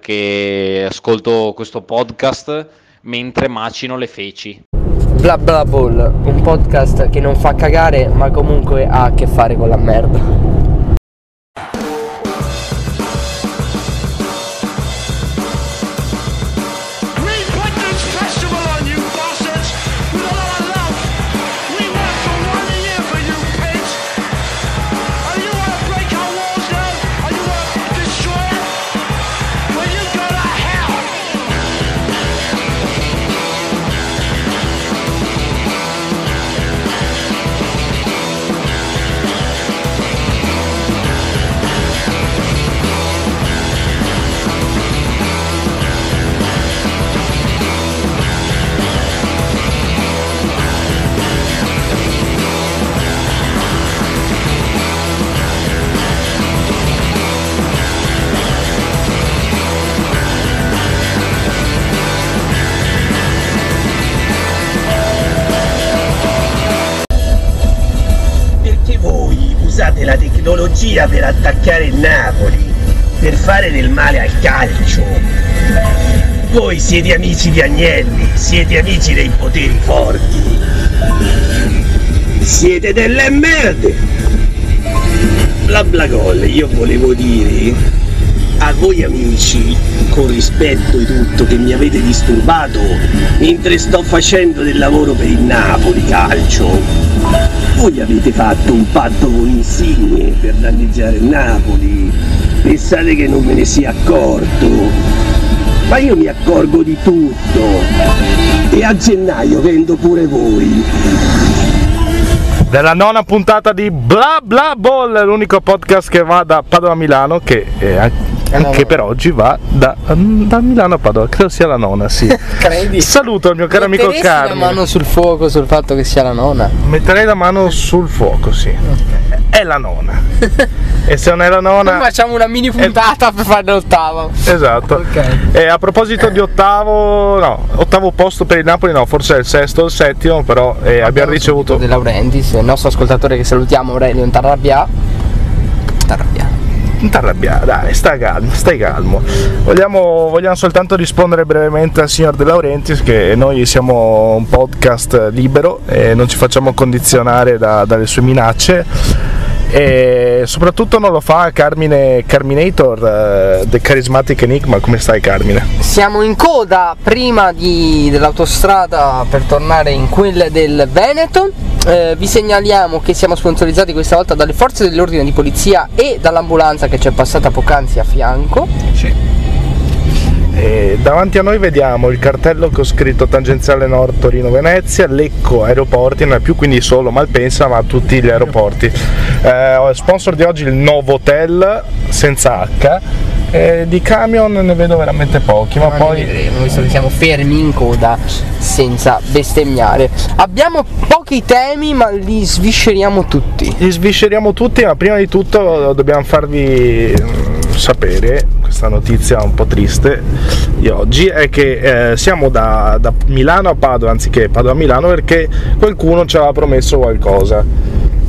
perché ascolto questo podcast mentre macino le feci. Bla bla ball, un podcast che non fa cagare ma comunque ha a che fare con la merda. Fare del male al calcio. Voi siete amici di Agnelli, siete amici dei poteri forti. Siete delle merde. Bla bla gol, io volevo dire a voi amici, con rispetto e tutto, che mi avete disturbato mentre sto facendo del lavoro per il Napoli calcio. Voi avete fatto un patto con Insigne per danneggiare il Napoli. Pensate che non me ne sia accorto. Ma io mi accorgo di tutto. E a gennaio vendo pure voi. della nona puntata di Bla Bla Ball, l'unico podcast che va da Padova a Milano, che eh, anche per oggi va da, da Milano a Padova, credo sia la nona, sì. Credi? Saluto il mio caro amico Metteresti la Carmine. mano sul fuoco sul fatto che sia la nonna. Metterei la mano sul fuoco, sì. È la nona. e se non è la Poi nona... facciamo una mini puntata per fare l'ottava. Esatto. Ok. E a proposito di ottavo, no, ottavo posto per il Napoli, no, forse è il sesto o il settimo, però eh, abbiamo ricevuto De Laurentiis, il nostro ascoltatore che salutiamo, Aurelio Tarrabbia. Tarrabbia. Non ti arrabbiare, dai, stai calmo, stai calmo. Vogliamo, vogliamo soltanto rispondere brevemente al signor De Laurentiis che noi siamo un podcast libero e non ci facciamo condizionare da- dalle sue minacce e soprattutto non lo fa Carmine Carminator, eh, The Charismatic Enigma. Come stai Carmine? Siamo in coda prima di- dell'autostrada per tornare in quella del Veneto. Eh, vi segnaliamo che siamo sponsorizzati questa volta dalle forze dell'ordine di polizia e dall'ambulanza che ci è passata poc'anzi a fianco. E davanti a noi vediamo il cartello con scritto tangenziale nord Torino Venezia, Lecco aeroporti, non è più quindi solo Malpensa ma tutti gli aeroporti. Eh, sponsor di oggi il Novotel senza H, e di camion ne vedo veramente pochi, ma Ma poi vedremo, visto che siamo fermi in coda senza bestemmiare. Abbiamo pochi temi ma li svisceriamo tutti. li svisceriamo tutti, ma prima di tutto dobbiamo farvi sapere questa notizia un po' triste di oggi è che eh, siamo da, da Milano a Padova anziché Padova a Milano perché qualcuno ci aveva promesso qualcosa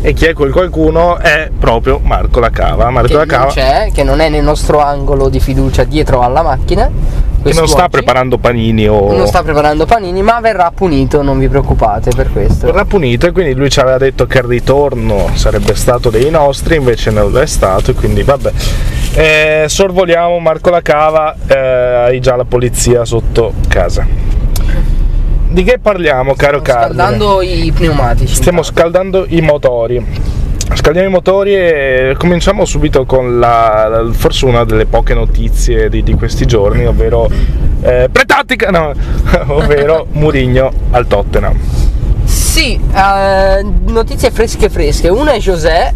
e chi è quel qualcuno è proprio Marco La Cava Marco Che La non Cava c'è, che non è nel nostro angolo di fiducia dietro alla macchina. che non sta preparando panini o Non sta preparando panini, ma verrà punito, non vi preoccupate per questo. verrà punito e quindi lui ci aveva detto che il ritorno sarebbe stato dei nostri, invece non lo è stato, e quindi vabbè. Eh, sorvoliamo Marco La Cava, eh, hai già la polizia sotto casa. Di che parliamo, caro Stiamo Carlo? scaldando i pneumatici. Stiamo scaldando i motori. Scaldiamo i motori e cominciamo subito con la, forse una delle poche notizie di, di questi giorni, ovvero eh, pretattica, no, ovvero Murigno al Tottenham. Sì, eh, notizie fresche fresche. Una è José,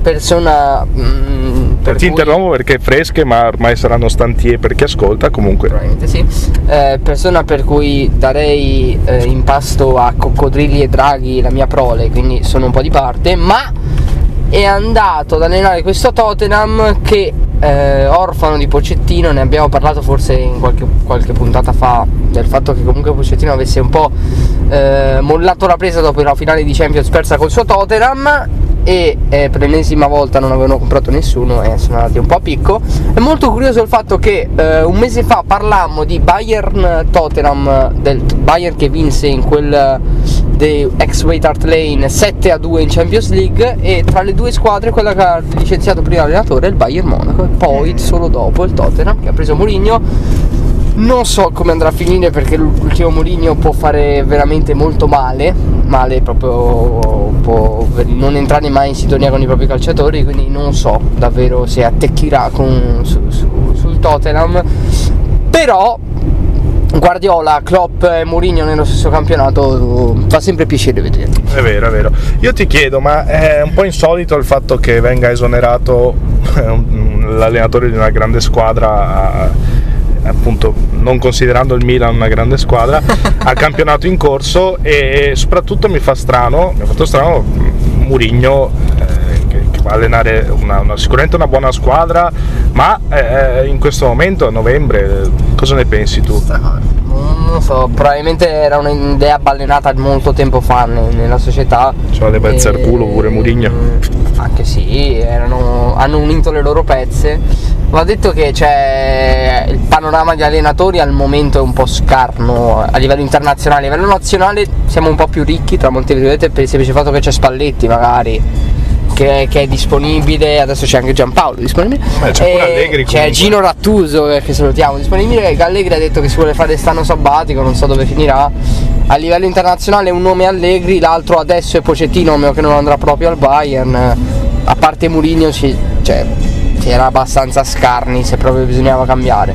persona... mm, per Ti cui- interrompo perché fresche, ma ormai saranno stantie per chi ascolta. Comunque, Probabilmente sì. Eh, persona per cui darei eh, in pasto a coccodrilli e draghi la mia prole, quindi sono un po' di parte, ma è andato ad allenare questo Tottenham che eh, orfano di Pocettino, ne abbiamo parlato forse in qualche, qualche puntata fa del fatto che comunque Pocettino avesse un po' eh, mollato la presa dopo la finale di Champions persa col suo Tottenham e eh, per l'ennesima volta non avevano comprato nessuno e sono andati un po' a picco. È molto curioso il fatto che eh, un mese fa parlammo di Bayern Tottenham, del Bayern che vinse in quel di ex Hart Lane 7 a 2 in Champions League e tra le due squadre quella che ha licenziato prima l'allenatore è il Bayern Monaco e poi solo dopo il Tottenham che ha preso Mourinho non so come andrà a finire perché l'ultimo Mourinho può fare veramente molto male, male proprio può non entrare mai in sintonia con i propri calciatori, quindi non so davvero se attecchirà con, su, su, sul Tottenham. Però Guardiola, Klopp e Mourinho nello stesso campionato fa sempre piacere vederli. È vero, è vero. Io ti chiedo, ma è un po' insolito il fatto che venga esonerato l'allenatore di una grande squadra appunto non considerando il Milan una grande squadra al campionato in corso e soprattutto mi fa strano mi ha fatto strano Murigno eh, che, che, va a allenare una, una, sicuramente una buona squadra ma eh, in questo momento a novembre cosa ne pensi tu? non so, probabilmente era un'idea ballenata molto tempo fa nella società. Cioè le pezze al culo pure Murigno. Anche sì, erano, hanno unito le loro pezze. Va detto che cioè, il panorama di allenatori al momento è un po' scarno a livello internazionale, a livello nazionale siamo un po' più ricchi tra molte virgolette per il semplice fatto che c'è Spalletti magari che, che, è disponibile, adesso c'è anche Giampaolo disponibile. Beh, c'è pure Allegri. C'è Gino Rattuso che salutiamo disponibile. Allegri ha detto che si vuole fare stanno sabbatico, non so dove finirà. A livello internazionale un nome Allegri, l'altro adesso è Pocettino, a meno che non andrà proprio al Bayern. A parte Mourinho ci, cioè, era abbastanza scarni se proprio bisognava cambiare.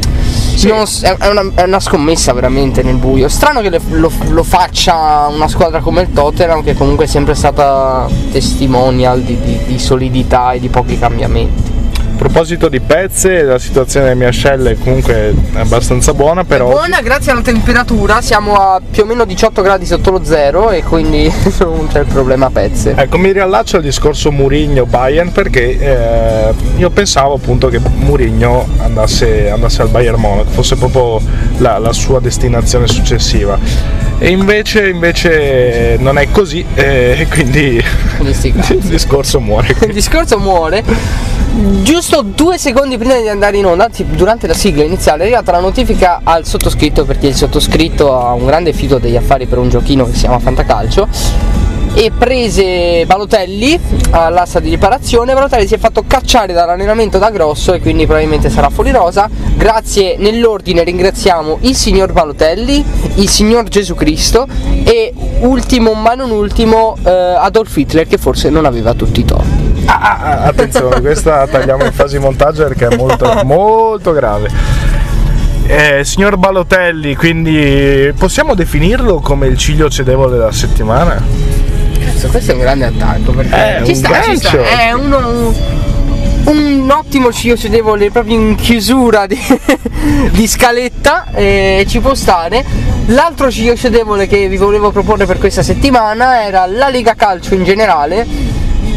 Sì. Non, è, una, è, una, scommessa veramente nel buio. Strano che lo, lo, faccia una squadra come il Tottenham, che comunque è sempre stata testimonial di, di, di solidità e di pochi cambiamenti. A proposito di pezze, la situazione delle mie ascelle comunque è abbastanza buona, però. È buona grazie alla temperatura, siamo a più o meno 18 gradi sotto lo zero e quindi non c'è il problema pezze. Ecco, mi riallaccio al discorso Murigno-Bayern perché eh, io pensavo appunto che Murigno andasse, andasse, al Bayern Monaco, fosse proprio la, la sua destinazione successiva. E invece, invece non è così e quindi il discorso muore. il discorso muore. Giusto due secondi prima di andare in onda, durante la sigla iniziale, è arrivata la notifica al sottoscritto perché il sottoscritto ha un grande fido degli affari per un giochino che si chiama Fantacalcio e prese Balotelli all'asta di riparazione. Balotelli si è fatto cacciare dall'allenamento da grosso e quindi probabilmente sarà fuori rosa. Grazie nell'ordine ringraziamo il signor Balotelli, il signor Gesù Cristo e ultimo ma non ultimo eh, Adolf Hitler che forse non aveva tutti i torti. Ah, ah, ah, attenzione, questa tagliamo in fase montaggio perché è molto, molto grave. Eh, signor Balotelli, quindi possiamo definirlo come il ciglio cedevole della settimana? Cazzo, questo è un grande attacco perché è ci, sta, ci sta, è uno, un ottimo ciglio cedevole proprio in chiusura di, di scaletta e ci può stare. L'altro ciglio cedevole che vi volevo proporre per questa settimana era la Lega Calcio in generale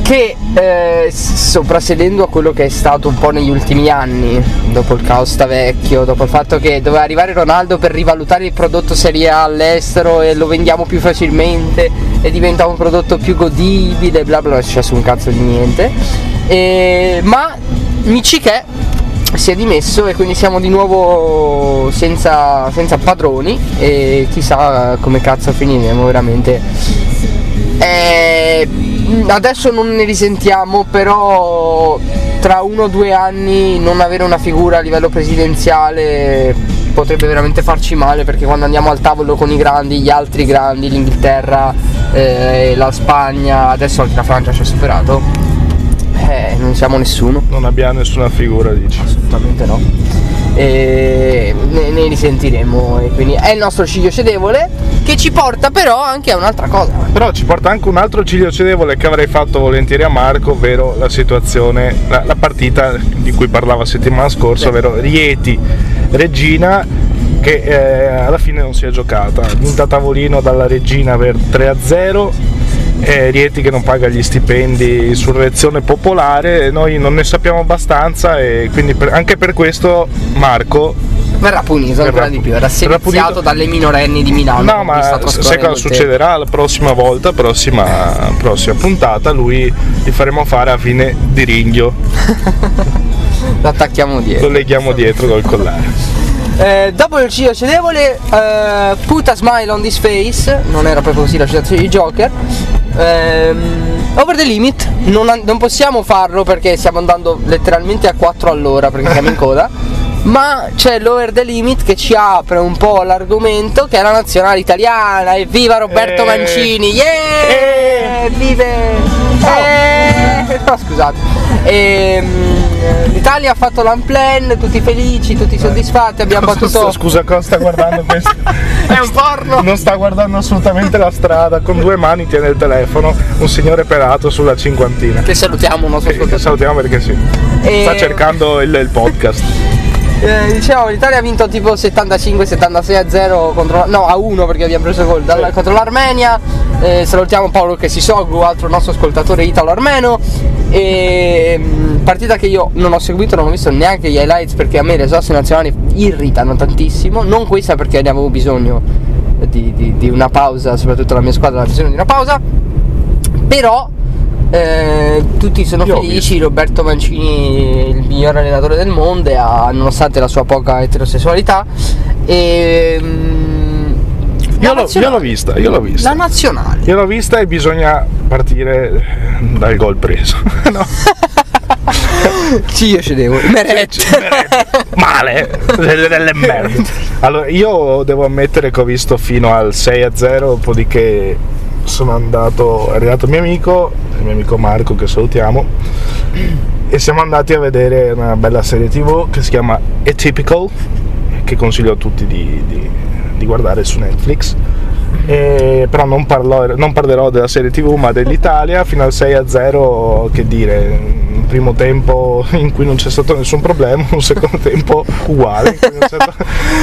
che eh, soprassedendo a quello che è stato un po' negli ultimi anni, dopo il caos vecchio, dopo il fatto che doveva arrivare Ronaldo per rivalutare il prodotto Serie A all'estero e lo vendiamo più facilmente e diventa un prodotto più godibile, bla bla, non è successo un cazzo di niente. E, ma Michiché si è dimesso e quindi siamo di nuovo senza, senza padroni e chissà come cazzo finiremo veramente. Eh, adesso non ne risentiamo, però tra uno o due anni non avere una figura a livello presidenziale potrebbe veramente farci male perché quando andiamo al tavolo con i grandi, gli altri grandi, l'Inghilterra, eh, la Spagna, adesso anche la Francia ci ha superato, eh, non siamo nessuno. Non abbiamo nessuna figura, dici? Assolutamente no. E ne, ne risentiremo e quindi è il nostro ciglio cedevole che ci porta però anche a un'altra cosa. Però ci porta anche un altro ciglio cedevole che avrei fatto volentieri a Marco, ovvero la situazione, la, la partita di cui parlava settimana scorsa, sì. ovvero Rieti Regina che eh, alla fine non si è giocata. Vinta a tavolino dalla Regina per 3-0 eh, Rieti che non paga gli stipendi su reazione popolare, noi non ne sappiamo abbastanza e quindi per, anche per questo Marco Verrà punito ancora Verrà di più, era verrà seviziato dalle minorenni di Milano. No, ma sai cosa succederà la prossima volta, prossima, prossima puntata? Lui li faremo fare a fine di ringhio, Lo attacchiamo lo dietro. leghiamo dietro col collare. Eh, dopo il Cio cedevole, eh, Put a Smile on This Face, non era proprio così la citazione di Joker. Ehm, over the limit, non, non possiamo farlo perché stiamo andando letteralmente a 4 all'ora perché siamo in coda. Ma c'è l'over the limit che ci apre un po' l'argomento che è la nazionale italiana. Evviva Roberto Eh. Mancini! Yeah! Eh. Vive! Eh. No, scusate. Ehm, L'Italia ha fatto l'unplan, tutti felici, tutti soddisfatti, abbiamo Cosa battuto. Scusa, cosa sta guardando questo? È un porno! Non sta guardando assolutamente la strada, con due mani tiene il telefono, un signore pelato sulla cinquantina. Che salutiamo un nostro Che, salutiamo perché sì. E- Sta cercando il, il podcast. Eh, diciamo, l'Italia ha vinto tipo 75-76 a 0 contro no a 1 perché abbiamo preso gol dalla- Sì. contro l'Armenia. Eh, salutiamo Paolo Chessisoglu, altro nostro ascoltatore italo-armeno. E mm, partita che io non ho seguito, non ho visto neanche gli highlights perché a me le soste nazionali irritano tantissimo. Non questa perché ne avevo bisogno di, di- di una pausa, soprattutto la mia squadra ha bisogno di una pausa. Però eh, tutti sono Io felici, Roberto Mancini il miglior allenatore del mondo, ha- nonostante la sua poca eterosessualità. E, la Io l'ho, io l'ho vista, io l'ho vista. La nazionale. Io l'ho vista e bisogna partire dal gol preso. no, Sì, io cedevo. Meret. male, delle, merde. Allora, io devo ammettere che ho visto fino al 6 a 0, dopodiché sono andato, è arrivato mio amico, il mio amico Marco che salutiamo, e siamo andati a vedere una bella serie tv che si chiama Atypical, che consiglio a tutti di, di- di guardare su Netflix. E- però non, parlo- non parlerò della serie tv ma dell'Italia fino al 6 a 0 che dire un primo tempo in cui non c'è stato nessun problema un secondo tempo uguale stato-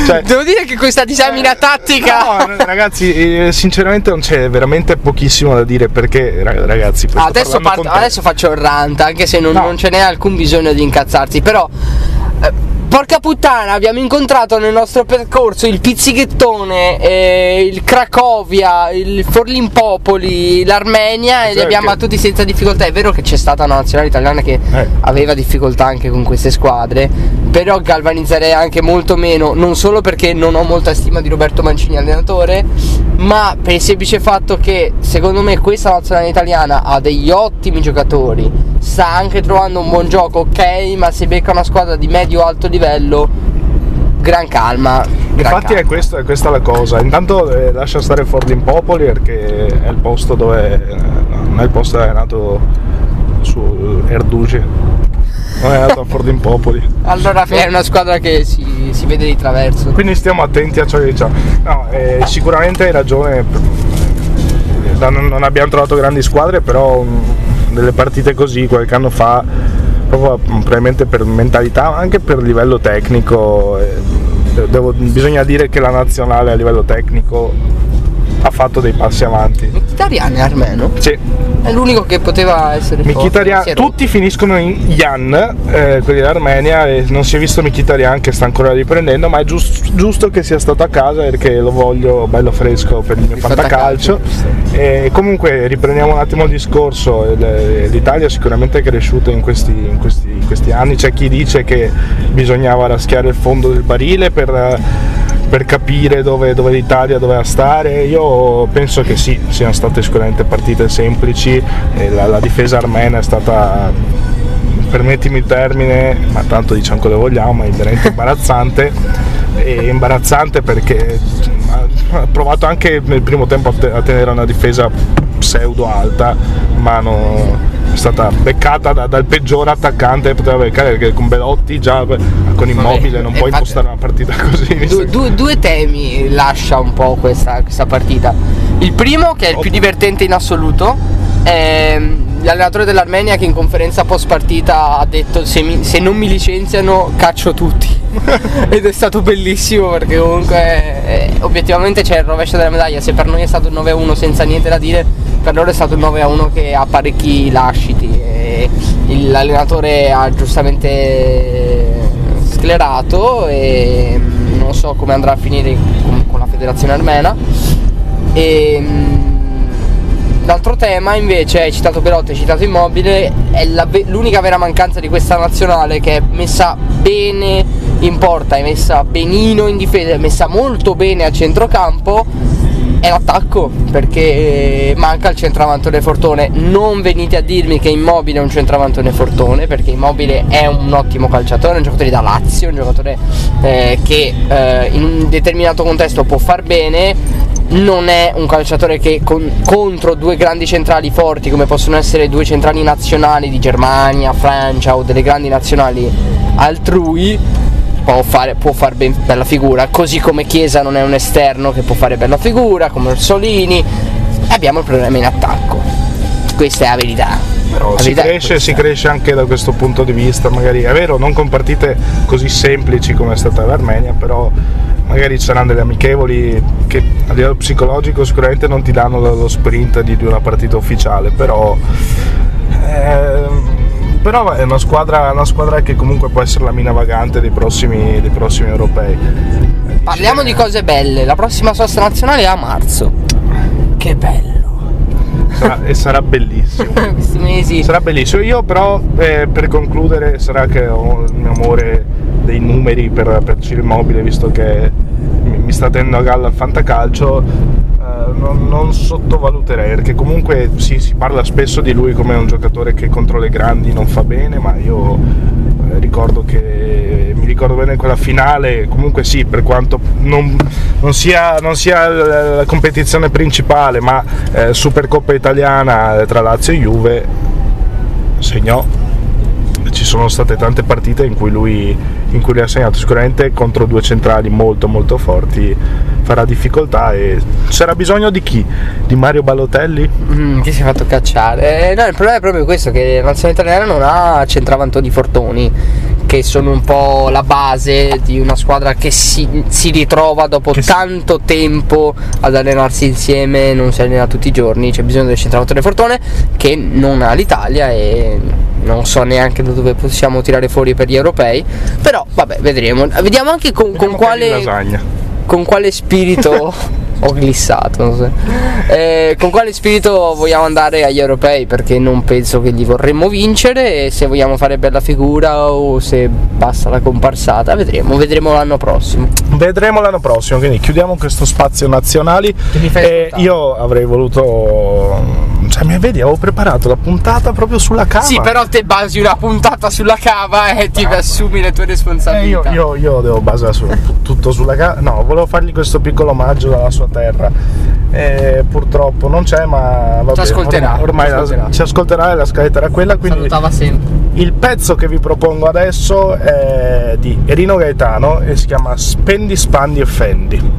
cioè, Devo dire che questa disamina tattica. No, ragazzi, eh, sinceramente non c'è veramente pochissimo da dire perché, ra- ragazzi, adesso, parto- adesso faccio il rant, anche se non, No. non ce n'è alcun bisogno di incazzarsi, però. Porca puttana, abbiamo incontrato nel nostro percorso il pizzichettone, eh, il Cracovia, il Forlimpopoli, l'Armenia e li abbiamo battuti senza difficoltà. È vero che c'è stata una nazionale italiana che Eh. aveva difficoltà anche con queste squadre, però galvanizzerei anche molto meno, non solo perché non ho molta stima di Roberto Mancini allenatore, ma per il semplice fatto che secondo me questa nazionale italiana ha degli ottimi giocatori, sta anche trovando un buon gioco, ok, ma se becca una squadra di medio-alto livello, gran calma. Gran Infatti è questa, è questa la cosa. Intanto eh, lascia stare Ford in Popoli perché è il posto dove. eh, non è il posto dove è nato su Erduce. Non è nato a Ford in Popoli. Allora è una squadra che si, si vede di traverso. Quindi stiamo attenti a ciò che diciamo. No, eh, sicuramente hai ragione. Non non abbiamo trovato grandi squadre, però delle partite così qualche anno fa, proprio probabilmente per mentalità, ma anche per livello tecnico, eh, devo- bisogna dire che la nazionale a livello tecnico ha fatto dei passi avanti. Mkhitaryan è armeno, Sì, è l'unico che poteva essere forte, Mkhitaryan, rotto. tutti finiscono in Yan, eh, quelli dell'Armenia, e non si è visto Mkhitaryan che sta ancora riprendendo, ma è gius- giusto che sia stato a casa perché lo voglio bello fresco per il mio fantacalcio. E comunque riprendiamo un attimo il discorso, l'Italia sicuramente è cresciuta in questi, in questi- in questi anni, c'è chi dice che bisognava raschiare il fondo del barile per per capire dove, dove l'Italia doveva stare. Io penso che sì, siano state sicuramente partite semplici, la, la difesa armena è stata, permettimi il termine, ma tanto diciamo quello vogliamo, è veramente imbarazzante. E imbarazzante perché ha provato anche nel primo tempo a te- a tenere una difesa pseudo alta, ma no- è stata beccata da- dal peggiore attaccante che poteva beccare perché con Belotti già con immobile non puoi impostare una partita così. visto Du- che- du- due temi lascia un po' questa, questa partita. Il primo, che è il più divertente in assoluto, è l'allenatore dell'Armenia che in conferenza post partita ha detto se, mi- se non mi licenziano caccio tutti. Ed è stato bellissimo perché comunque eh, obiettivamente c'è il rovescio della medaglia. Se per noi è stato il 9-1 senza niente da dire, per loro è stato il 9-1 che ha parecchi lasciti. E l'allenatore ha giustamente sclerato e mm, so come andrà a finire con, con la federazione armena. E, mm, l'altro tema invece, hai citato Belotti, hai citato Immobile, è la l'unica vera mancanza di questa nazionale che è messa bene in porta, è messa benino in difesa, è messa molto bene a centrocampo è l'attacco perché manca il centravanto Fortone. Non venite a dirmi che Immobile è un centravanto Fortone perché Immobile è un ottimo calciatore un giocatore da Lazio un giocatore eh, che eh, in un determinato contesto può far bene. Non è un calciatore che con- contro due grandi centrali forti come possono essere due centrali nazionali di Germania, Francia o delle grandi nazionali altrui può fare può far ben bella figura, così come Chiesa non è un esterno che può fare bella figura, come Orsolini, abbiamo il problema in attacco. Questa è la verità. Però La si cresce, si cresce anche da questo punto di vista, magari è vero, non con partite così semplici come è stata l'Armenia, però magari ci saranno delle amichevoli che a livello psicologico sicuramente non ti danno lo sprint di, di una partita ufficiale, però, ehm, però è una squadra, una squadra che comunque può essere la mina vagante dei prossimi, dei prossimi europei. Parliamo di cose belle, la prossima sosta nazionale è a marzo. Che bello. Sarà- e sarà bellissimo. Questi mesi. Sarà bellissimo. Io però eh, per concludere sarà che ho il mio amore dei numeri per, per Ciro Immobile, visto che mi, sta tenendo a galla il fantacalcio, eh, non, non sottovaluterei, perché comunque sì, si parla spesso di lui come un giocatore che contro le grandi non fa bene, ma io eh, ricordo che mi ricordo bene quella finale, comunque sì, per quanto non, non sia, non sia la competizione principale, ma eh, Supercoppa italiana tra Lazio e Juve, segnò. Ci sono state tante partite in cui, lui, in cui lui ha segnato, sicuramente contro due centrali molto molto forti farà difficoltà e c'era bisogno di chi? Di Mario Balotelli? Mm, che si è fatto cacciare. Eh, no, il problema è proprio questo: che la nazionale italiana non ha centravantoni fortoni, che sono un po' la base di una squadra che si, si ritrova dopo Che si- tanto tempo ad allenarsi insieme, non si allena tutti i giorni. C'è bisogno del centravanti fortone che non ha l'Italia e non so neanche da dove possiamo tirare fuori per gli europei. Però vabbè, vedremo. Vediamo anche con, con quale con quale spirito ho glissato so. Eh, con quale spirito vogliamo andare agli europei perché non penso che li vorremmo vincere e se vogliamo fare bella figura o se basta la comparsata vedremo vedremo l'anno prossimo Vedremo l'anno prossimo, quindi chiudiamo questo spazio nazionali. io avrei voluto. Cioè, mi vedi, avevo preparato la puntata proprio sulla cava. sì però te basi una puntata sulla cava e ti assumi le tue Eh, io, responsabilità io- io devo basare su, tutto sulla cava. No, volevo fargli questo piccolo omaggio dalla sua terra. Eh, purtroppo non c'è, ma va Ci ascolterà, Ormai, ormai ci la- ascolterà. ci ascolterà e la scaletta era quella. Quindi salutava sempre il pezzo che vi propongo adesso è di Erino Gaetano e si chiama Spendi, Spandi e Fendi.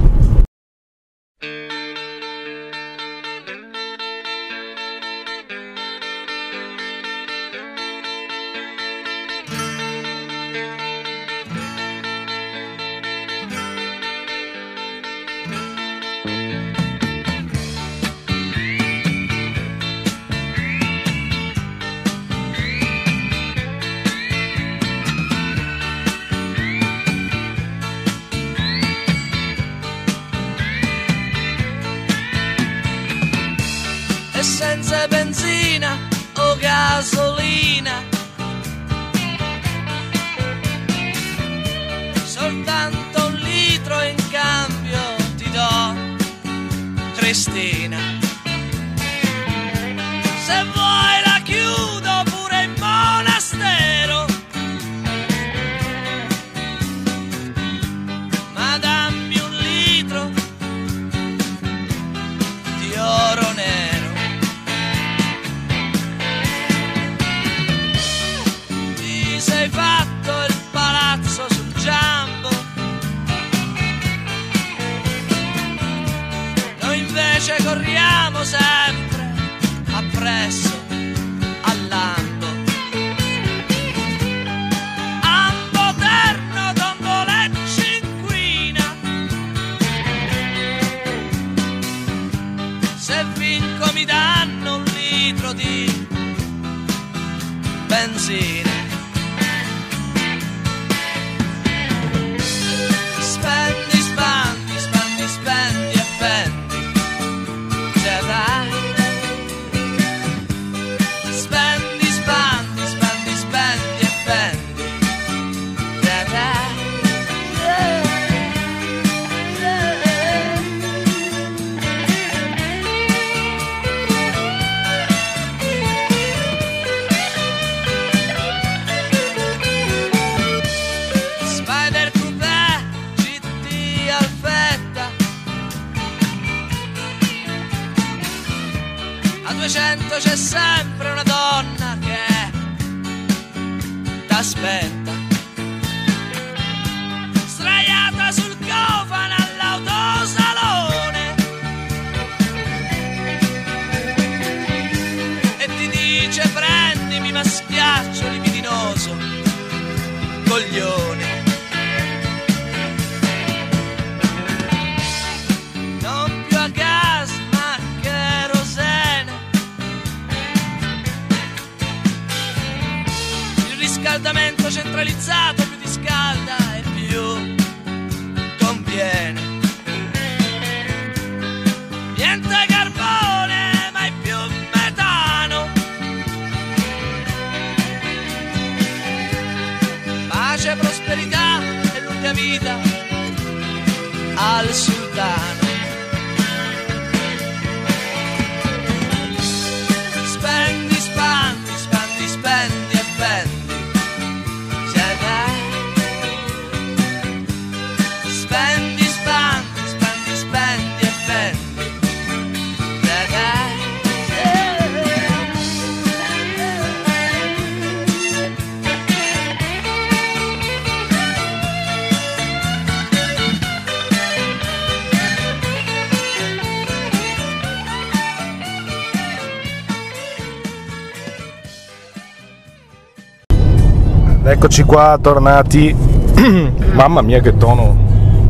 Eccoci qua, tornati. Mamma mia che tono.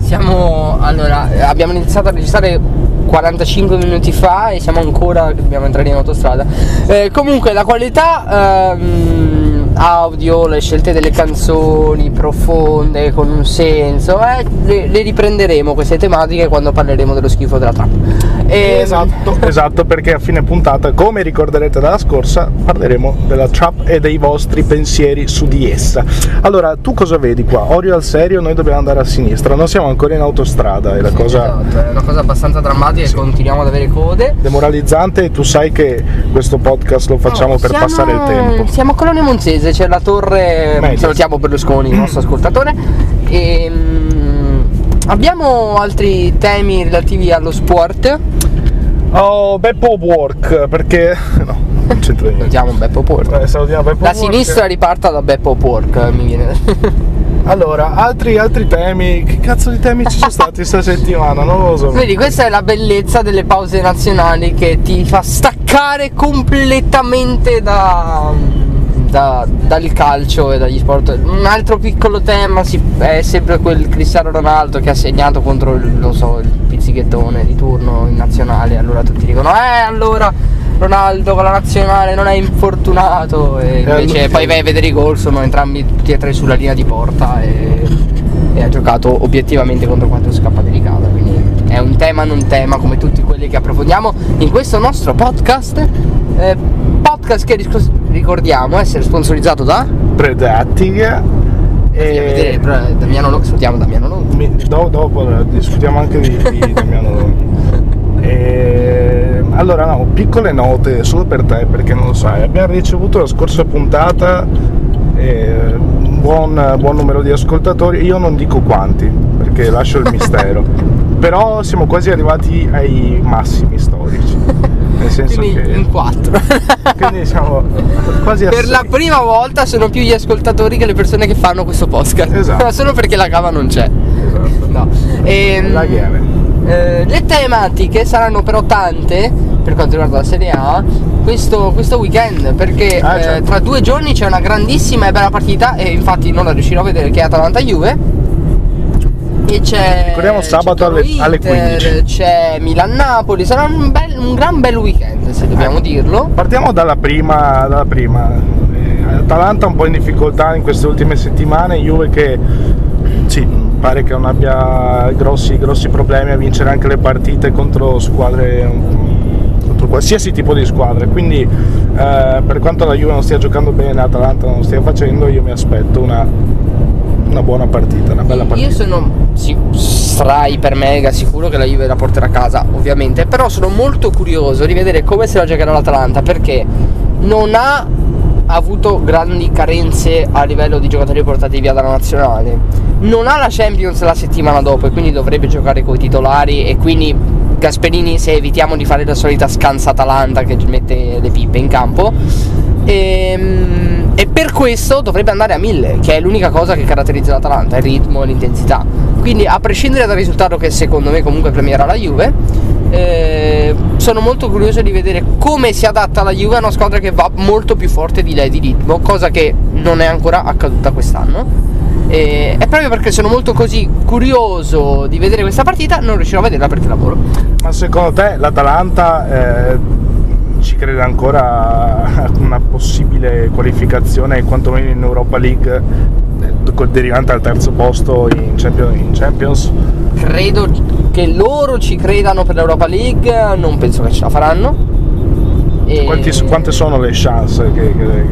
Siamo allora, abbiamo iniziato a registrare 45 minuti fa e siamo ancora dobbiamo entrare in autostrada. Eh, comunque la qualità ehm, audio, le scelte delle canzoni profonde con un senso, eh, le, le riprenderemo queste tematiche quando parleremo dello schifo della trap. E, Esatto, esatto, perché a fine puntata, come ricorderete dalla scorsa, parleremo della trap e dei vostri pensieri su di essa. Allora, tu cosa vedi qua? Orio al serio, noi dobbiamo andare a sinistra, non siamo ancora in autostrada, è la cosa Esatto, è una cosa abbastanza drammatica e continuiamo ad avere code. demoralizzante tu sai che questo podcast lo facciamo No, per siamo- passare il tempo. Siamo a Colonia Monzese, c'è la torre. Meglio. Salutiamo Berlusconi, il nostro ascoltatore. E, mm, abbiamo altri temi relativi allo sport. Oh, Beppo Work, perché... no, non c'entra niente. Salutiamo Beppo Pork. Eh, salutiamo Beppo La Work. sinistra riparta da Beppo Pork, mi viene. Allora, altri, altri temi, che cazzo di temi ci sono stati questa settimana? Non lo so. Vedi, questa è la bellezza delle pause nazionali che ti fa staccare completamente da, da- dal calcio e dagli sport. Un altro piccolo tema si- è sempre quel Cristiano Ronaldo che ha segnato contro il, so, il pizzichettone di turno in nazionale. Allora tutti dicono, eh allora Ronaldo con la nazionale non è infortunato. E invece allora- poi vai a vedere i gol, sono entrambi tutti e tre sulla linea di porta e, e ha giocato obiettivamente contro quanto scappa delicata. Quindi è un tema non tema come tutti quelli che approfondiamo in questo nostro podcast. eh, podcast che ricordiamo essere sponsorizzato da vedere, E... però, eh, Damiano Lo- salutiamo Damiano Longo. Mi- do- dopo eh, discutiamo anche di, di Damiano Longhi. E, allora no, piccole note solo per te perché non lo sai. Abbiamo ricevuto la scorsa puntata eh, un buon, buon numero di ascoltatori, io non dico quanti perché lascio il mistero. Però siamo quasi arrivati ai massimi storici. Nel senso Quindi che in quattro. quindi siamo quasi a per la prima volta sono più gli ascoltatori che le persone che fanno questo podcast. Esatto. Solo perché la cava non c'è. Esatto. No. Ehm, La eh, le tematiche saranno però tante per quanto riguarda la Serie A questo, questo weekend perché Ah, eh, certo. tra due giorni c'è una grandissima e bella partita e infatti non la riuscirò a vedere che è Atalanta-Juve e c'è Ricordiamo sabato c'è alle- alle Inter, 15. c'è Milan-Napoli sarà un, bel- un gran bel weekend se dobbiamo Eh. dirlo Partiamo dalla prima, dalla prima. Eh, Atalanta un po' in difficoltà in queste ultime settimane, Juve che sì, pare che non abbia grossi, grossi problemi a vincere anche le partite contro squadre contro qualsiasi tipo di squadre. Quindi eh, per quanto la Juve non stia giocando bene, Atalanta non lo stia facendo, io mi aspetto una, una buona partita, una bella partita. Io sono sì, stra iper mega sicuro che la Juve la porterà a casa, ovviamente, però sono molto curioso di vedere come se la giocherà l'Atalanta perché non ha avuto grandi carenze a livello di giocatori portati via dalla nazionale. Non ha la Champions la settimana dopo e quindi dovrebbe giocare con i titolari e quindi Gasperini se evitiamo di fare la solita scansa Atalanta che mette le pippe in campo. Ehm, E, per questo dovrebbe andare a 1000, che è l'unica cosa che caratterizza l'Atalanta, il ritmo e l'intensità. Quindi a prescindere dal risultato che secondo me comunque premierà la Juve, eh, sono molto curioso di vedere come si adatta la Juve a una squadra che va molto più forte di lei di ritmo, cosa che non è ancora accaduta quest'anno. E, e proprio perché sono molto così curioso di vedere questa partita, non riuscirò a vederla perché lavoro. Ma secondo te l'Atalanta eh, ci crede ancora a una possibile qualificazione, quantomeno in Europa League, eh, derivante al terzo posto in Champions? Credo che loro ci credano per l'Europa League, non penso che ce la faranno. E- Quanti- quante sono le chance che, che- che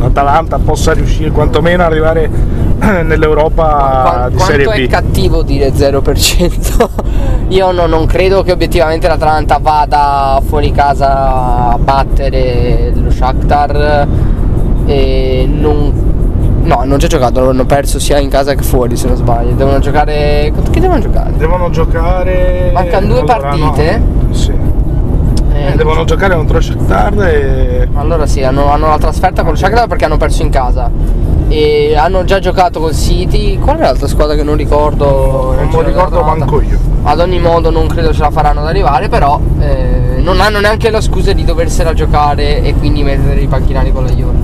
l'Atalanta possa riuscire quantomeno ad arrivare nell'Europa Qua- di quanto Serie è B? cattivo dire 0%? Io no- non credo che obiettivamente l'Atalanta vada fuori casa a battere lo Shakhtar e non... No, hanno già giocato, hanno perso sia in casa che fuori se non sbaglio. Devono giocare... Chi devono giocare? Devono giocare. Mancano due allora, partite? no, sì. Eh, Eh, devono giocare contro Shakhtar e. Allora sì, hanno, hanno la trasferta con lo Shakhtar perché hanno perso in casa. E hanno già giocato col City. Qual è l'altra squadra che non ricordo? Non c'era ricordo manco io. Ad ogni modo non credo ce la faranno ad arrivare, però eh, non hanno neanche la scusa di doversela giocare e quindi mettere i panchinari con la Juve.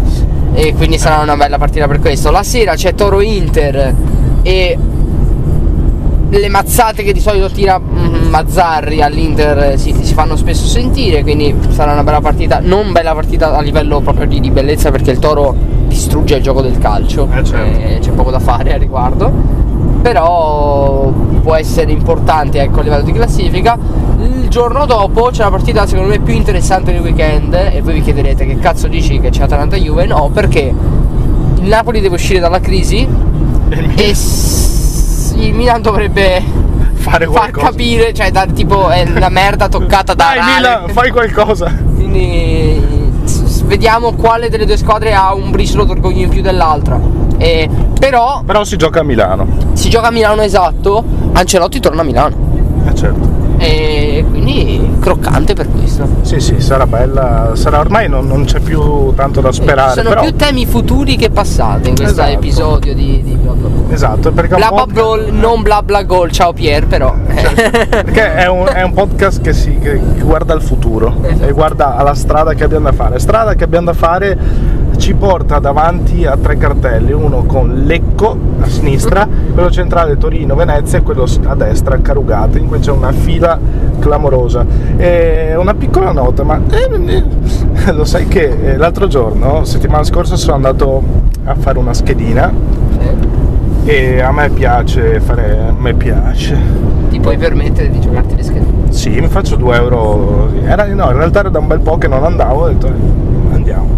E quindi sarà una bella partita per questo. La sera c'è Toro Inter e le mazzate che di solito tira mm, Mazzarri all'Inter eh, si, si fanno spesso sentire, quindi sarà una bella partita, non bella partita a livello proprio di, di bellezza perché il Toro distrugge il gioco del calcio, Eh, certo. e c'è poco da fare a riguardo, però può essere importante ecco, a livello di classifica. Il giorno dopo c'è la partita secondo me più interessante del weekend e voi vi chiederete che cazzo dici che c'è Atalanta Juve? No, perché il Napoli deve uscire dalla crisi e s- il Milan dovrebbe Fare far qualcosa. capire, cioè da, tipo è la merda toccata da Dai. Milan, fai qualcosa! Quindi s- vediamo quale delle due squadre ha un briciolo d'orgoglio in più dell'altra. E, però Però si gioca a Milano. si gioca a Milano esatto, Ancelotti torna a Milano. Eh certo. E quindi croccante per questo. Sì, sì, sarà bella. Sarà ormai non, non c'è più tanto da sperare. Sono però... più temi futuri che passati in questo Esatto. episodio di, di bla bla bla. Esatto, perché Bla bla podcast- non bla bla gol, ciao Pier però. Perché è un, è un podcast che, si, che guarda al futuro Esatto. e guarda alla strada che abbiamo da fare. Strada che abbiamo da fare ci porta davanti a tre cartelli, uno con Lecco a sinistra, quello centrale Torino-Venezia e quello a destra Carugate, in cui c'è una fila clamorosa. E una piccola nota, ma eh, lo sai che eh, l'altro giorno, settimana scorsa, sono andato a fare una schedina e a me piace fare, a me piace. Ti puoi permettere di giocarti le schede. Sì, mi faccio 2 euro. Era, no, in realtà era da un bel po' che non andavo, ho detto eh, andiamo.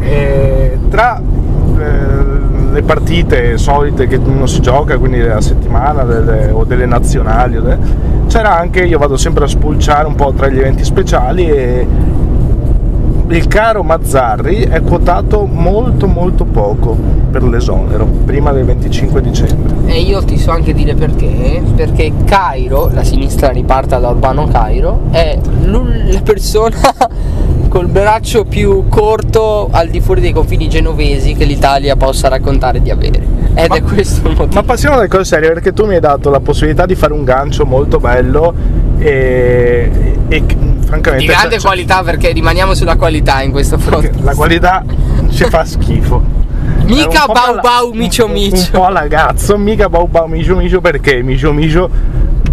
E tra eh, le partite solite che uno si gioca, quindi della settimana delle- o delle nazionali, o de- c'era anche, io vado sempre a spulciare un po' tra gli eventi speciali e il caro Mazzarri è quotato molto molto poco per l'esonero, prima del 25 dicembre. E io ti so anche dire perché. Perché Cairo, la sinistra riparta da Urbano Cairo, è la persona col braccio più corto al di fuori dei confini genovesi che l'Italia possa raccontare di avere. Ed è questo il motivo. Ma passiamo alle cose serie perché tu mi hai dato la possibilità di fare un gancio molto bello e, e- francamente di grande cioè- qualità perché rimaniamo sulla qualità in questo podcast. la qualità ci fa schifo. Mica bau bau micio micio. Un po' ragazzo, mica bau bau micio micio perché micio micio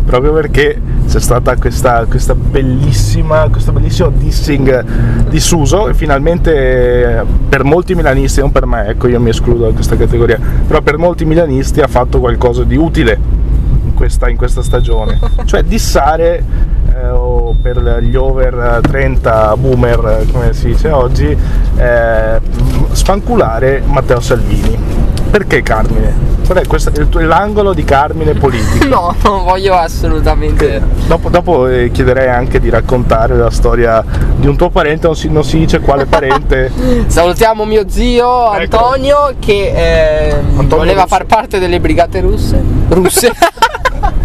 proprio perché c'è stata questa, questa bellissima questo bellissimo dissing di Suso e finalmente per molti milanisti non per me ecco io mi escludo da questa categoria però per molti milanisti ha fatto qualcosa di utile in questa, in questa stagione. Cioè dissare eh, o per gli over 30 boomer come si dice oggi eh, sfanculare Matteo Salvini perché Carmine? Qual è questo, il l'angolo di Carmine politico? No, non voglio assolutamente. Dopo, dopo, eh, chiederei anche di raccontare la storia di un tuo parente, non si, non si dice quale parente. Salutiamo mio zio Ecco. Antonio che eh, Antonio voleva Russo. far parte delle brigate russe. Russe.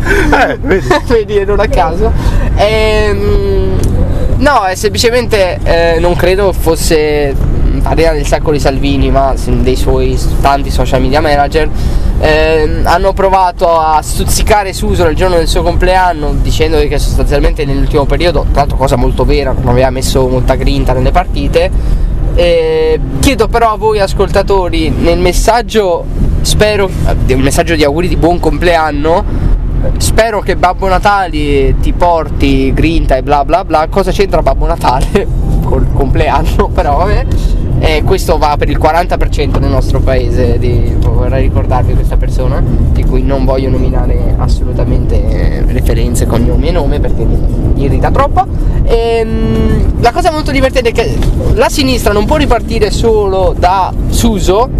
Eh, vedi? Vedi, non a caso. Ehm, no, è semplicemente eh, non credo fosse parere del sacco di Salvini, ma dei suoi tanti social media manager. ehm, hanno provato a stuzzicare Suso nel giorno del suo compleanno dicendo che sostanzialmente nell'ultimo periodo, tra l'altro cosa molto vera, non aveva messo molta grinta nelle partite. Eh, chiedo però a voi ascoltatori nel messaggio, spero, eh, un messaggio di auguri di buon compleanno, eh, spero che Babbo Natale ti porti grinta e bla bla bla, cosa c'entra Babbo Natale col compleanno, però vabbè. E questo va per il 40% nel nostro paese, di- vorrei ricordarvi questa persona, di cui non voglio nominare assolutamente referenze con nome e nome perché mi irrita troppo. Ehm, la cosa molto divertente è che la sinistra non può ripartire solo da Suso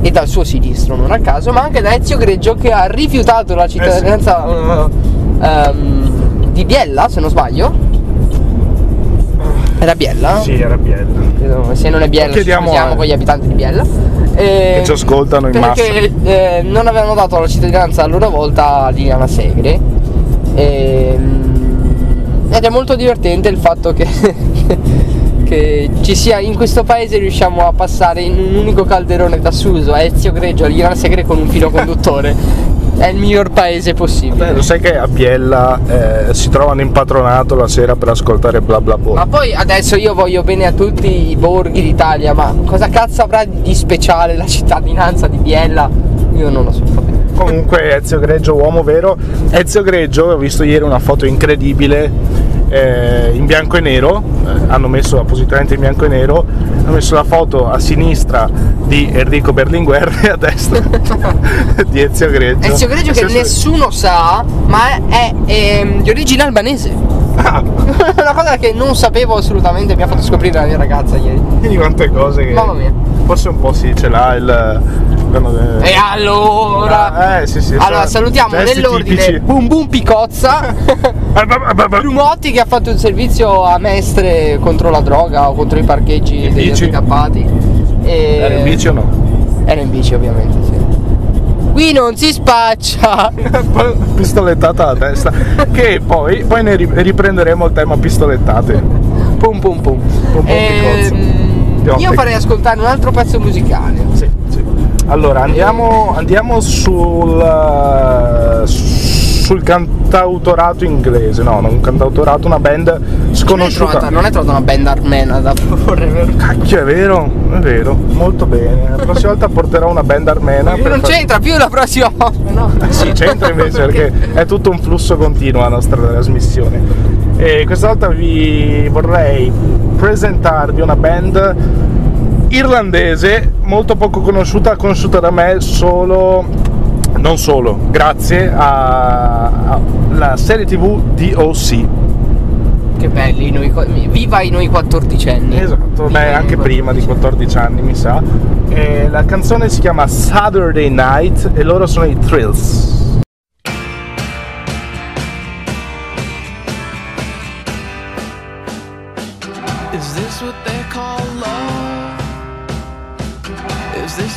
e dal suo sinistro, non a caso, ma anche da Ezio Greggio che ha rifiutato la cittadinanza eh, ehm, di Biella, se non sbaglio. Era Biella? Sì, era Biella. Credo, Se non è Biella, ci Chiediamo scusiamo a- con gli abitanti di Biella. Eh, Che ci ascoltano in perché, eh, non avevano dato la cittadinanza a loro volta a Liliana Segre. Ehm, ed è molto divertente il fatto che, che ci sia in questo paese riusciamo a passare in un unico calderone da Suso a Ezio Greggio a Liliana Segre con un filo conduttore. è il miglior paese possibile. Beh, lo sai che a Biella eh, si trovano in patronato la sera per ascoltare bla bla bla. Ma poi adesso io voglio bene a tutti i borghi d'Italia, ma cosa cazzo avrà di speciale la cittadinanza di Biella? Io non lo so. Comunque Ezio Greggio, uomo vero. Ezio Greggio, ho visto ieri una foto incredibile eh, in bianco e nero, eh, hanno messo appositamente in bianco e nero, hanno messo la foto a sinistra di Enrico Berlinguer e a destra di Ezio Greggio. Ezio Greggio che senso- nessuno sa, ma è, ehm, di origine albanese. Ah, Una cosa che non sapevo assolutamente, mi ha fatto scoprire la mia ragazza ieri. quindi quante cose che... Mamma mia. Forse un po' sì, ce l'ha il... quando- E allora? Eh, sì, sì, Allora sa- salutiamo gesti nell'ordine tipici. Boom Boom Picozza, bah. Brumotti che ha fatto il servizio a Mestre contro la droga o contro i parcheggi In degli bici? handicappati. E... Era in bici o no? Era in bici ovviamente, sì. Qui non si spaccia! pistolettata a testa che poi, poi ne ri- riprenderemo il tema pistolettate Pum pum pum. pum Ehm, Pionte. io farei ascoltare un altro pezzo musicale. sì, sì. Allora andiamo, andiamo sul sul cantautorato inglese no non cantautorato una band Non è, sconosciuta trovata, non è trovata una band armena da proporre, vero? cacchio è vero è vero molto bene la prossima volta porterò una band armena Non far- c'entra più la prossima volta, no? Sì, c'entra invece perché è tutto un flusso continuo la nostra trasmissione. E questa volta vi vorrei presentarvi una band irlandese molto poco conosciuta, conosciuta da me solo, non solo, grazie alla serie tv DOC. Che belli, noi, viva i noi quattordicenni. Esatto, Viva beh, anche prima di 14 anni mi sa. E la canzone si chiama Saturday Night e loro sono i Thrills.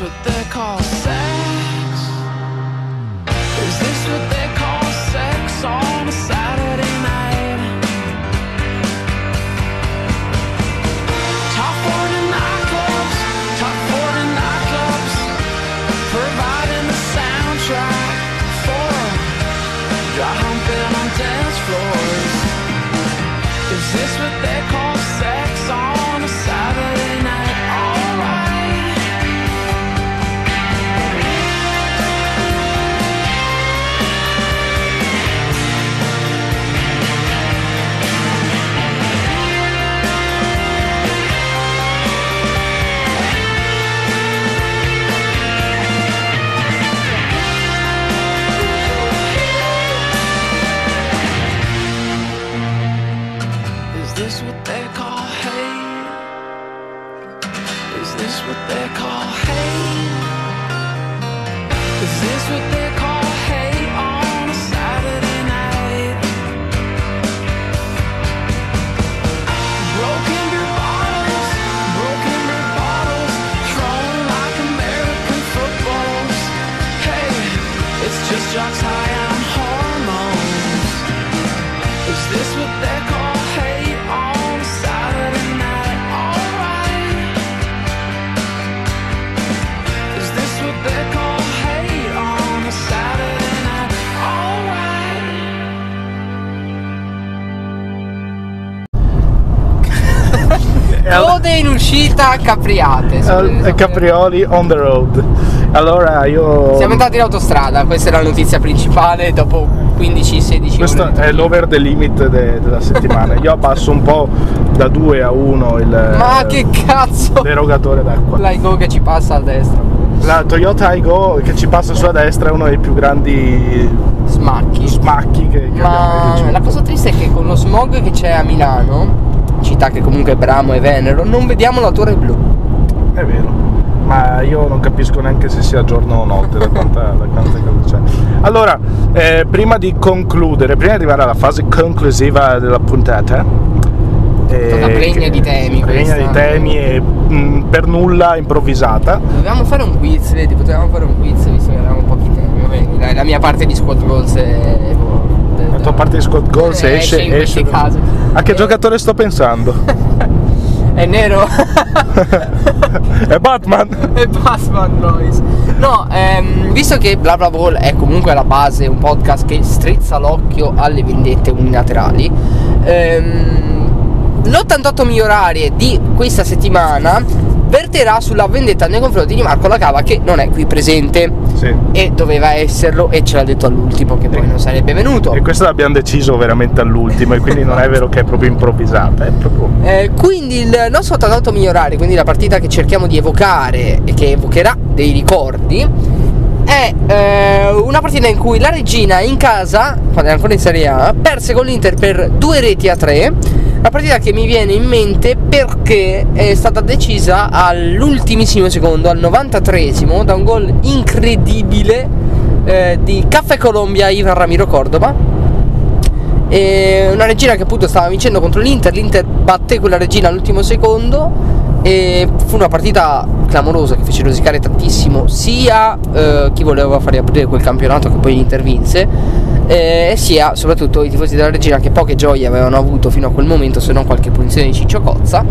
what they're called. Uscita capriate. Eh, Caprioli on the road. Allora io. Siamo entrati in autostrada, questa è la notizia principale dopo 15-16 Questo ore. è l'over the limit de- della settimana. Io abbasso un po' da 2 a 1 il Ma che cazzo! l'erogatore d'acqua. L'Aigo che ci passa a destra. La Toyota Aygo che ci passa sulla destra è uno dei più grandi Smacchi. smacchi che, che abbiamo Ma ricevuto. la cosa triste è che con lo smog che c'è a Milano, città che comunque è Bramo e Venero, non vediamo la torre blu. È vero, ma io non capisco neanche se sia giorno o notte da quanta, da quante cose c'è. Allora, eh, prima di concludere, prima di arrivare alla fase conclusiva della puntata, eh, Stata pregna di temi pregna di temi e mh, per nulla improvvisata. Dovevamo fare un quiz, vedi, potevamo fare un quiz visto che avevamo pochi temi. Vabbè, la mia parte di squad goals è. La tua parte di Scott Goals Eh, esce, esce esce. casi. A che Eh. giocatore sto pensando? È nero. è Batman! e Batman Noise. No, ehm, visto che Bla Bla Ball è comunque la base, un podcast che strizza l'occhio alle vendette unilaterali, ehm, l'88 migliorarie di questa settimana verterà sulla vendetta nei confronti di Marco Lacava che non è qui presente Sì. e doveva esserlo e ce l'ha detto all'ultimo che poi non sarebbe venuto. E questo l'abbiamo deciso veramente all'ultimo e quindi non è vero che è proprio improvvisata, è proprio... Eh, quindi il nostro 88 migliorare, quindi la partita che cerchiamo di evocare e che evocherà dei ricordi, è eh, una partita in cui la regina in casa, quando è ancora in Serie A, perse con l'Inter per due reti a tre. La partita che mi viene in mente perché è stata decisa all'ultimissimo secondo, al 93esimo, da un gol incredibile eh, di Caffè Colombia Ivan Ramiro Cordoba. E una regina che appunto stava vincendo contro l'Inter, l'Inter batté quella regina all'ultimo secondo e fu una partita clamorosa che fece rosicare tantissimo sia eh, chi voleva fare aprire quel campionato che poi l'Inter vinse eh, e sia soprattutto i tifosi della regina che poche gioie avevano avuto fino a quel momento se non qualche punizione di Ciccio Cozza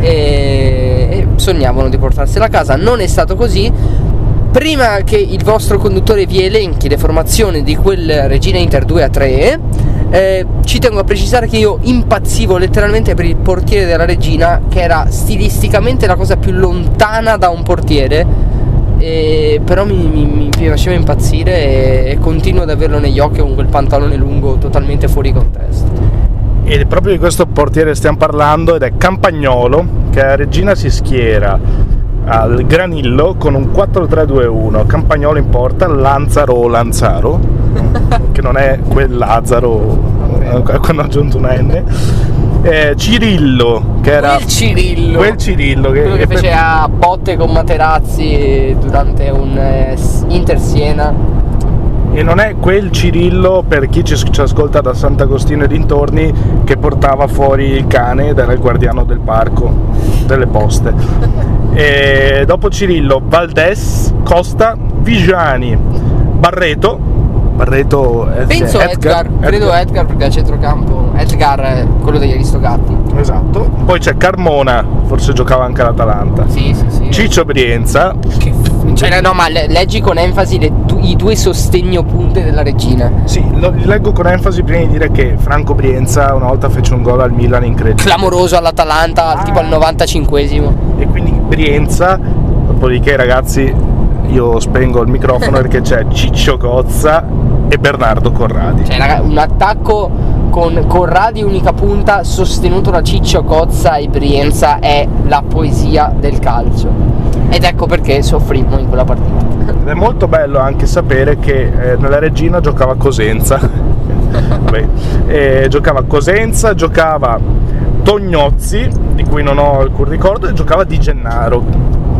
e, e sognavano di portarsela a casa. Non è stato così. Prima che il vostro conduttore vi elenchi le formazioni di quel Regina Inter 2 a 3, eh, ci tengo a precisare che io impazzivo letteralmente per il portiere della Regina, che era stilisticamente la cosa più lontana da un portiere. E- però mi, mi- mi faceva impazzire e, e continuo ad averlo negli occhi con quel pantalone lungo totalmente fuori contesto. E proprio di questo portiere stiamo parlando ed è Campagnolo che a Regina si schiera al granillo con un 4-3-2-1 Campagnolo in porta, Lanzaro Lanzaro che non è quel Lazzaro eh, quando ho aggiunto una N eh, Cirillo che era Quel Cirillo. quel Cirillo che, quello che che fece a botte con Materazzi durante un eh, Inter Siena E non è quel Cirillo per chi ci, ci ascolta da Sant'Agostino e dintorni che portava fuori il cane ed era il guardiano del parco delle poste. E dopo Cirillo, Valdes, Costa, Vigiani, Barreto. Barreto è penso Edgar, credo Edgar. Perché a centrocampo Edgar è quello degli Aristogatti. Esatto. Poi c'è Carmona, forse giocava anche all'Atalanta. sì sì sì. Ciccio Brienza, Che f- cioè, no ma le- leggi con enfasi le tu- i due sostegno punte della regina. Sì, lo li leggo con enfasi prima di dire che Franco Brienza una volta fece un gol al Milan incredibile. clamoroso all'Atalanta tipo al 95esimo e quindi Brienza dopodiché ragazzi io spengo il microfono perché c'è Ciccio Cozza e Bernardo Corradi. Cioè raga, un attacco con Corradi unica punta sostenuto da Ciccio Cozza e Brienza è la poesia del calcio. Ed ecco perché soffrimmo in quella partita. Ed è molto bello anche sapere che eh, nella regina giocava Cosenza. Vabbè, giocava Cosenza giocava Tognozzi, di cui non ho alcun ricordo, e giocava Di Gennaro.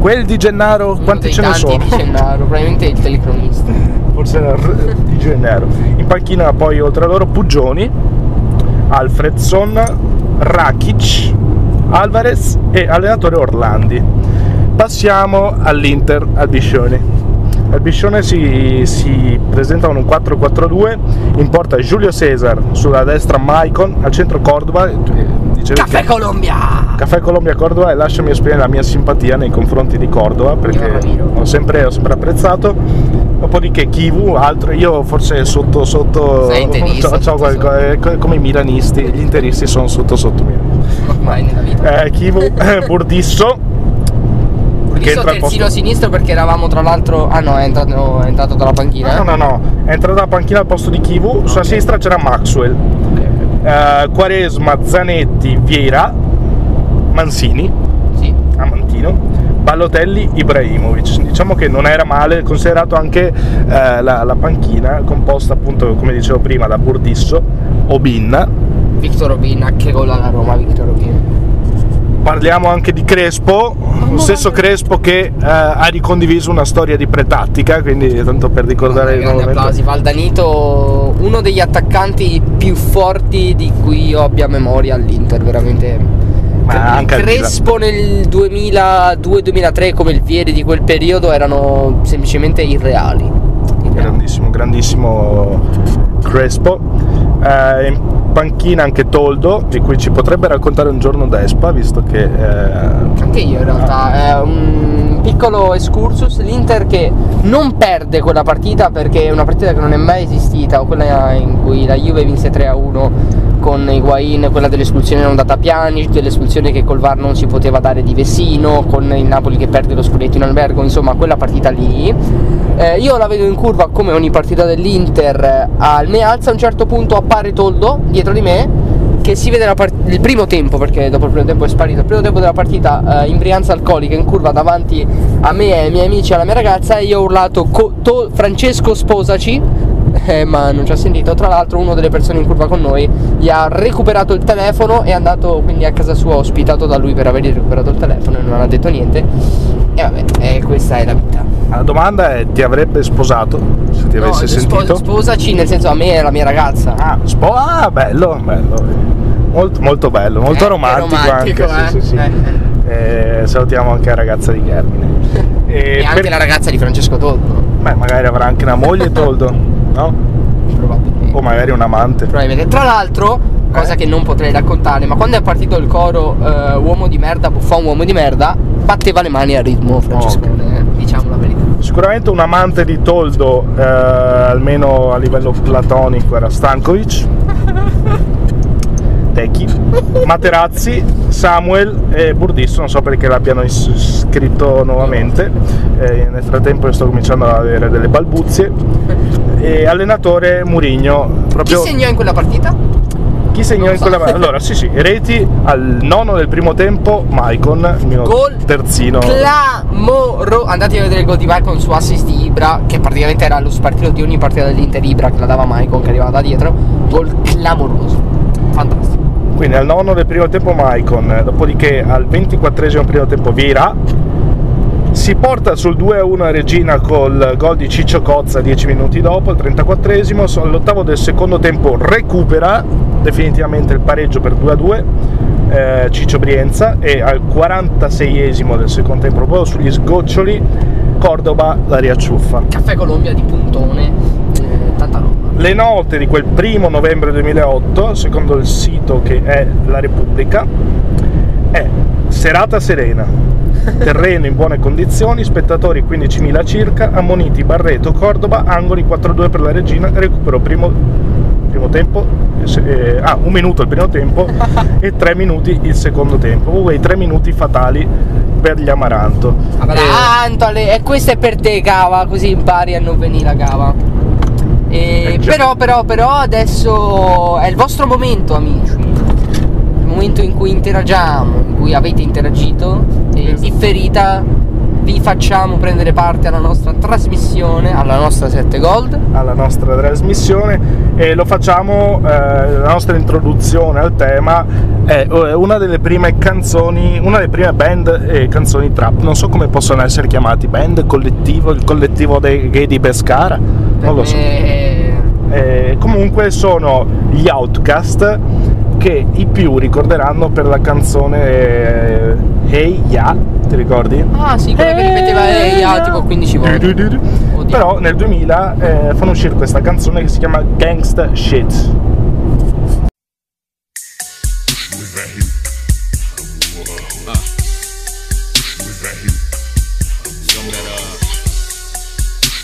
Quel Di Gennaro, Uno quanti ce ne sono? di Gennaro, probabilmente il telecronista. Forse era R- Di Gennaro. In panchina poi oltre a loro Puggioni, Alfredson, Rakic, Alvarez e allenatore Orlandi. Passiamo all'Inter, al Biscione. Al Biscione si, si presenta con un 4-4-2, in porta Giulio Cesar, sulla destra Maicon, al centro Cordova. Eh, Caffè Colombia! Caffè Colombia Cordova e lasciami esprimere la mia simpatia nei confronti di Cordova perché ho sempre, ho sempre apprezzato. Dopodiché Kivu, altro, io forse sotto sotto interista, c'ho- c'ho sotto, qualcosa- eh, co- come i milanisti, gli interisti sono sotto sotto. Ormai nella vita. Eh, Kivu, Burdisso che entra terzino posto sinistro perché eravamo tra l'altro. Ah no, è entrato, è entrato dalla panchina. No, no, no, è entrato dalla panchina al posto di Kivu, sulla sinistra c'era Maxwell. Eh, Quaresma, Zanetti, Vieira, Mansini, Sì. Amantino, Ballotelli, Ibrahimovic. Diciamo che non era male, considerato anche eh, la, la panchina composta appunto, come dicevo prima, da Burdisso, Obinna. Victor Robin, che gol alla Roma, Victor Robin. Parliamo anche di Crespo, lo stesso Crespo che eh, ha ricondiviso una storia di pretattica, quindi tanto per ricordare il momento. applausi, Valdanito, uno degli attaccanti più forti di cui io abbia memoria all'Inter, veramente. Ma Il anche Crespo nel 2002-2003 come il Vieri di quel periodo erano semplicemente irreali. Irreali. grandissimo, grandissimo Crespo. Eh, in panchina anche Toldo, di cui ci potrebbe raccontare un giorno Despa, visto che eh, Anche io in realtà è un piccolo excursus, l'Inter che non perde quella partita perché è una partita che non è mai esistita, quella in cui la Juve vinse 3-1 con Higuain, quella dell'espulsione non data a Pjanic, dell'espulsione che col VAR non si poteva dare di Vessino, con il Napoli che perde lo scudetto in albergo, insomma quella partita lì. Eh, io la vedo in curva come ogni partita dell'Inter eh, al me alza a un certo punto appare Toldo dietro di me che si vede part- il primo tempo perché dopo il primo tempo è sparito il primo tempo della partita eh, in Brianza alcolica in curva davanti a me e ai miei amici e alla mia ragazza e io ho urlato "Co- to- Francesco sposaci. Eh, ma non ci ha sentito. Tra l'altro una delle persone in curva con noi gli ha recuperato il telefono è andato quindi a casa sua ospitato da lui per aver recuperato il telefono e non ha detto niente. E vabbè eh, questa è la vita la domanda è ti avrebbe sposato se ti No, avesse spo- sentito? sposaci nel senso a me e alla mia ragazza Ah, spo- ah, bello, bello. Molto, molto bello, molto Eh, romantico, romantico, anche. Sì, eh. sì, sì. Eh. Eh, salutiamo anche la ragazza di Germine. e anche per- la ragazza di Francesco Toldo Beh, magari avrà anche una moglie Toldo, no? probabilmente O magari un amante. Probabilmente. Tra l'altro, cosa Eh? che non potrei raccontare, ma quando è partito il coro eh, uomo di merda, buffon uomo di merda, batteva le mani a ritmo Francescone, eh, diciamo la verità. Sicuramente un amante di Toldo, eh, almeno a livello platonico, era Stankovic. Tecchi, Materazzi, Samuel e Burdisso, non so perché l'abbiano is- scritto nuovamente, eh, nel frattempo sto cominciando ad avere delle balbuzie, e allenatore Murigno, Chi proprio segnò in quella partita? Chi segnò in quella Allora sì sì, reti al nono del primo tempo, Maicon, mio Gol terzino. clamoro. Andate a vedere il gol di Maicon su assist di Ibra, che praticamente era lo spartito di ogni partita dell'Inter Ibra che la dava Maicon che arrivava da dietro. Gol clamoroso. Fantastico. Quindi al nono del primo tempo Maicon, dopodiché al 24esimo primo tempo Vira, si porta sul 2-1 a Regina col gol di Ciccio Cozza 10 minuti dopo, al 34esimo, so- all'ottavo del secondo tempo recupera definitivamente il pareggio per 2-2 eh, Ciccio Brienza e al 46esimo del secondo tempo, proprio sugli sgoccioli, Cordoba la riacciuffa. Caffè Colombia di puntone. eh, tanta roba. Le note di quel primo novembre 2008, secondo il sito che è La Repubblica, è serata serena, terreno in buone condizioni, spettatori 15.000 circa, ammoniti Barreto, Cordoba, angoli 4-2 per la Regina, recupero primo, primo tempo, eh, eh, ah, un minuto il primo tempo e tre minuti il secondo tempo, quei tre minuti fatali per gli Amaranto. Tanto, Ale- e questo è per te, cava, così impari a non venire a cava. E Eh, già. però, però, però adesso è il vostro momento, amici. Momento in cui interagiamo, in cui avete interagito e differita vi facciamo prendere parte alla nostra trasmissione, alla nostra 7 Gold. alla nostra trasmissione e lo facciamo, eh, la nostra introduzione al tema è eh, una delle prime canzoni, una delle prime band e canzoni trap, non so come possono essere chiamati, band, collettivo, il collettivo dei gay di Pescara, non lo so. Eh, Eh, comunque sono gli Outcast che i più ricorderanno per la canzone eh, Hey Ya, ti ricordi? Ah sì, quello che ripeteva Ehi, ah, tipo 15 volte. Oddio. Però nel 2000 eh, fanno uscire questa canzone che si chiama Gangsta Shit.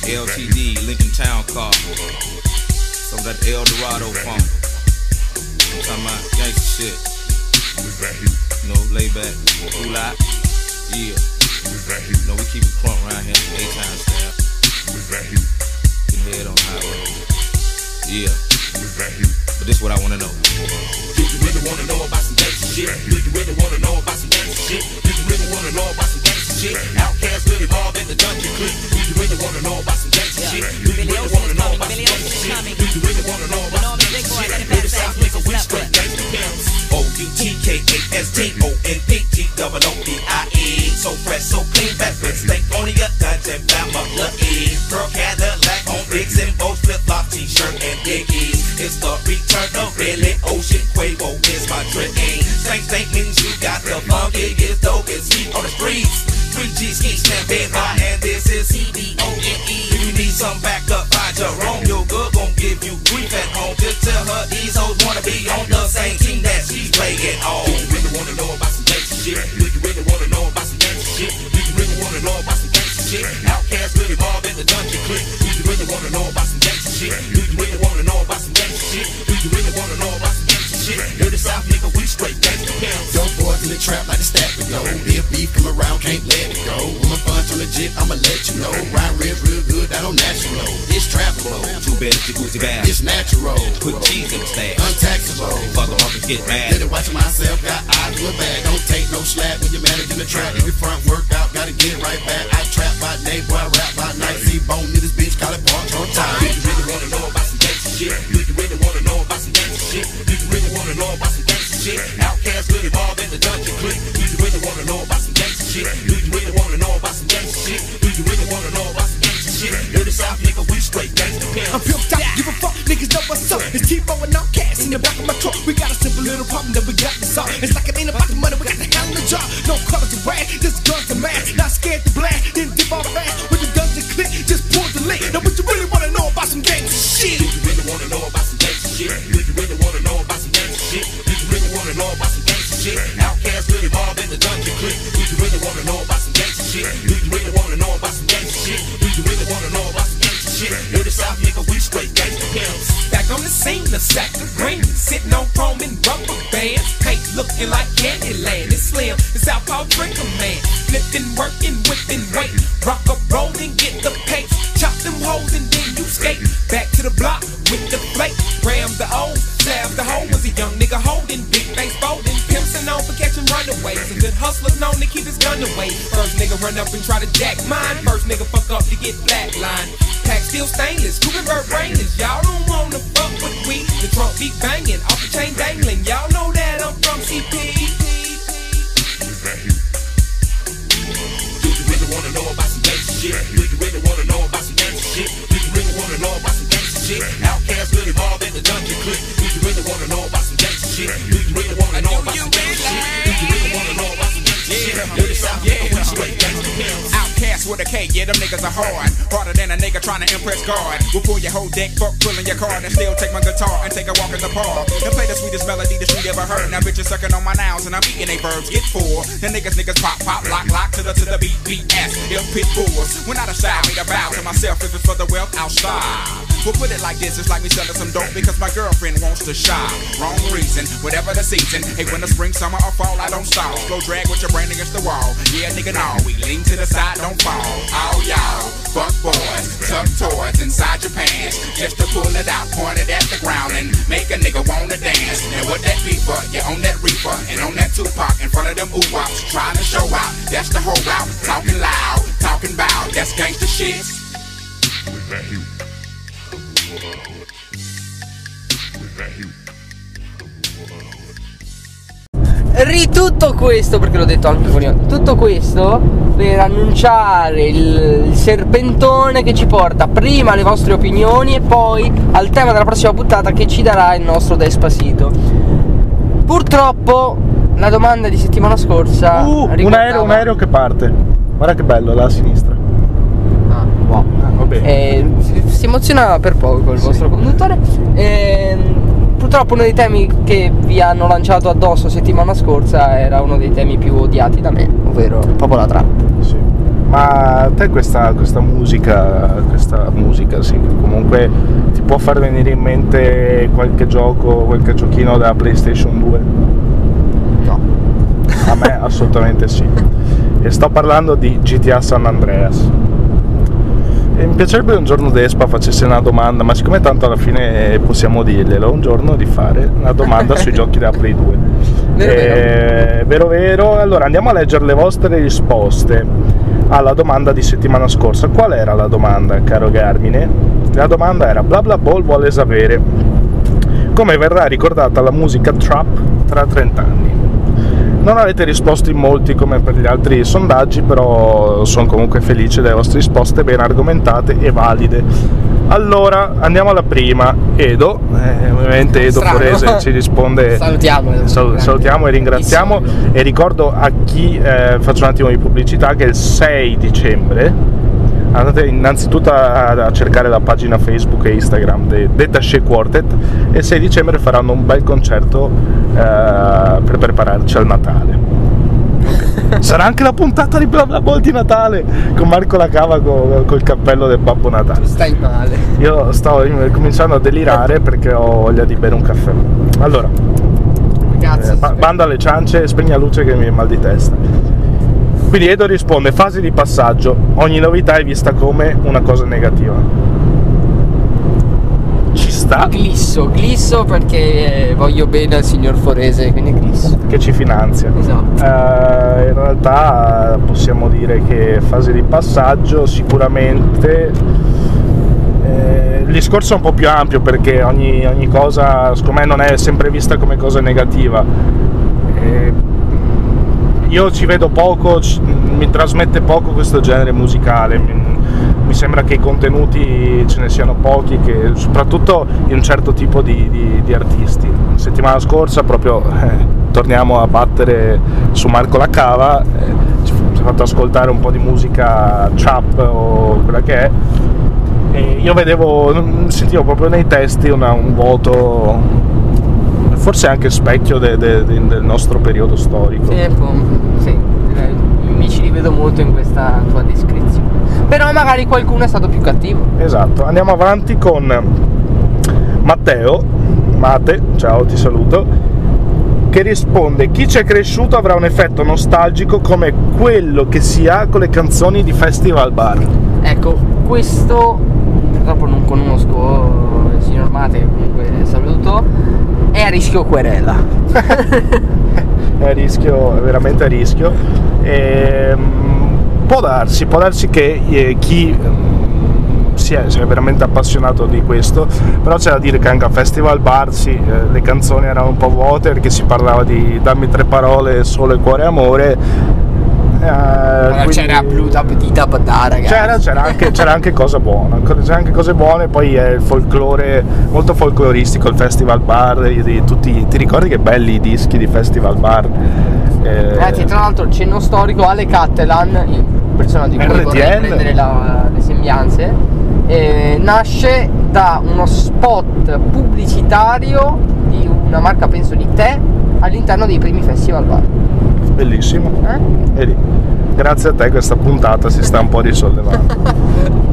LTD Lincoln Town car. Some of that El Dorado funk. Talking about shit. No lay back. lot. Yeah. No, we keep it crunk around here. Eight times. Get head on. Yeah. But this what I wanna know. Do you really wanna know about some gangsta shit? Do you really wanna know about some gangsta shit? Do you really wanna know about some gangsta shit? Outcast really involved in the dungeon clique. Do you really wanna know about some gangsta shit? Do you really wanna know about some gangsta shit? Do you really wanna know about some gangsta shit? We're the South nigga, we straight gangsta pimps. O-U-T-K-A-S-T-O-N-P-G-O-O-N-P-G-E. So fresh, so clean, backwards, stink on your dungeon, Bama, E. Girl Cadillac dicks and bows, flip-flop t-shirt and biggies. It's the return of really Ocean Quavo is my. Stank stank means you got the funkiest, dopest heat on the streets. 3G ski snapping by and this is C-D-O-N-E. If you need some backup, find Jerome. Your good gon' give you grief at home. Just tell her these hoes wanna be on the same team that she's playing on. Do you really wanna know about some gangsta shit? Do you really wanna know about some gangsta shit? Shit? Outcast really involved in the dungeon clique. Do you really wanna know about some gangsta shit? Do you really wanna know about some gangsta shit? Do you really wanna know about some gangsta shit? You're the South nigga, we straight gangsta pimps. Young boys in the trap like the stack we go. If beef come around, can't let it go. Funds are legit, I'ma let you know. Ride ribs real good, that on natural. It's travelable. Two beds, jacuzzi bath. It's natural. Put cheese in the stash. Untaxable. Fuck and get mad. Let it watch myself, got eyes to a bag. Don't take no slack when you're managing the trap. If your front work out, gotta get it right back. I trap by day, boy, I rap by night. See bone in this bitch, call it part on time. you really wanna know about some gangsta shit? Do you really wanna know about some gangsta shit? Do you really wanna know about some gangsta shit? Up. It's T-Bo and no cash in the back of my truck. We got a simple little problem that we got to solve. It's like it ain't about the money, we got the hell in the job. No colors to rag, just guns and mask. Not scared to and rubber bands. Paint looking like Candyland. It's slim, it's Southpaw drinker man. Flipping, working, whipping, waiting. Rock up, roll and get the pace. Chop them hoes and then you skate. Back to the block with the plate. Ram the O, stab the hoe. Was a young nigga holding, big face folding. Pimps and known for catching runaways. A good hustler known to keep his gun away. First nigga run up and try to jack mine. First nigga fuck up to get flatlined. Pack still stainless, Cougar bird brainless. Y'all don't wanna. Keep banging, off the chain dangling. Y'all yeah, them niggas are hard. Harder than a nigga trying to impress God. We'll pull your whole deck, fuck pulling your card, and still take my guitar and take a walk in the park. And play the sweetest melody the street ever heard. Now bitches sucking on my nouns and I'm eating they verbs. Get four. The niggas, niggas pop, pop, lock, lock to the to the beat, beat ass. If pit bulls. When of style, made a bow to myself. If it's for the wealth, I'll style. We'll put it like this, it's like me selling some dope because my girlfriend wants to shop. Wrong reason, whatever the season. Hey, winter, spring, summer, or fall, I don't stall. Slow drag with your brain against the wall. Yeah, nigga, no, we lean to the side, don't fall. All y'all, fuck boys, tuck toys inside your pants. Just to pull it out, point it at the ground and make a nigga wanna dance. And what that be for? You on that reaper and on that Tupac in front of them ooh. Trying to show out, that's the whole route. Talking loud, talking about That's gangsta shit. Ritutto questo, perché l'ho detto anche prima, tutto questo per annunciare il, il serpentone che ci porta prima alle vostre opinioni e poi al tema della prossima puntata che ci darà il nostro Despacito. Purtroppo la domanda di settimana scorsa Uh, un riguardava- aereo, un aereo che parte. Guarda che bello, là a sinistra. Ah, wow. Ah, va bene. Eh, si, emoziona per poco il vostro conduttore. Ehm, purtroppo uno dei temi che vi hanno lanciato addosso settimana scorsa era uno dei temi più odiati da me, ovvero proprio la trap. Sì. Ma a te questa, questa musica, questa musica, sì, comunque ti può far venire in mente qualche gioco, qualche giochino della PlayStation 2? No. A me assolutamente sì. E sto parlando di GTA San Andreas. E mi piacerebbe un giorno Despa facesse una domanda, ma siccome tanto alla fine possiamo dirglielo, un giorno di fare una domanda sui giochi della Play 2. Vero, Eh, vero vero. Allora andiamo a leggere le vostre risposte alla domanda di settimana scorsa. Qual era la domanda, caro Garmine? La domanda era bla bla ball vuole sapere come verrà ricordata la musica trap tra 30 anni. Non avete risposto in molti come per gli altri sondaggi, però sono comunque felice delle vostre risposte ben argomentate e valide. Allora, andiamo alla prima. Edo, eh, ovviamente Edo Strano. Forese ci risponde. Salutiamo. Sal- salutiamo e ringraziamo e ricordo a chi eh, faccio un attimo di pubblicità che il 6 dicembre andate innanzitutto a, a cercare la pagina Facebook e Instagram de Detaché Quartet e il 6 dicembre faranno un bel concerto eh, per prepararci al Natale sarà anche la puntata di Bla Bla Ball di Natale con Marco La Cava co- col cappello del Babbo Natale Stai male. io sto cominciando a delirare perché ho voglia di bere un caffè allora Cazzo. eh, ba- banda alle ciance, spegni la luce che mi viene mal di testa. Quindi Edo risponde, fase di passaggio, ogni novità è vista come una cosa negativa. Ci sta, Glisso, glisso perché eh, voglio bene al signor Forese, quindi glisso. che ci finanzia. Esatto. Eh, in realtà possiamo dire che fase di passaggio sicuramente eh, il discorso è un po' più ampio perché ogni, ogni cosa secondo me non è sempre vista come cosa negativa Eh, io ci vedo poco ci- mi trasmette poco questo genere musicale. Mi, sembra che i contenuti ce ne siano pochi che, soprattutto in un certo tipo di, di- di artisti. Settimana scorsa proprio eh, torniamo a battere su Marco La Cava eh, ci ha fatto ascoltare un po' di musica trap o quella che è. E io vedevo, sentivo proprio nei testi una- un vuoto, forse anche specchio de- de- de- del nostro periodo storico. Sì, sì, mi ci rivedo molto in questa tua descrizione. Però magari qualcuno è stato più cattivo. Esatto, andiamo avanti con Matteo, Mate, ciao ti saluto, che risponde chi ci è cresciuto avrà un effetto nostalgico come quello che si ha con le canzoni di Festival Bar. Ecco, questo purtroppo non conosco il signor Mate, comunque saluto, è a rischio querela. è a rischio, è veramente a rischio. Ehm, può darsi, può darsi che eh, chi si è, si è veramente appassionato di questo, però c'è da dire che anche a Festival Bar sì, eh, le canzoni erano un po' vuote perché si parlava di dammi tre parole, sole, cuore, amore. Eh, Allora, quindi- C'era Blue Dab di Dab da ragazzi. c'era, c'era anche, c'era anche cosa buona, c'era anche cose buone, poi è il folklore, molto folcloristico il Festival Bar, di, di tutti, ti ricordi che belli i dischi di Festival Bar? Eh, Ragazzi, tra l'altro, cenno storico, Ale Cattelan, il personaggio di cui vorrei RTL. prendere la- le sembianze, eh, nasce da uno spot pubblicitario di una marca, penso di tè, all'interno dei primi festival bar. Bellissimo. Eh? Vedi, grazie a te questa puntata si sta un po' risollevando.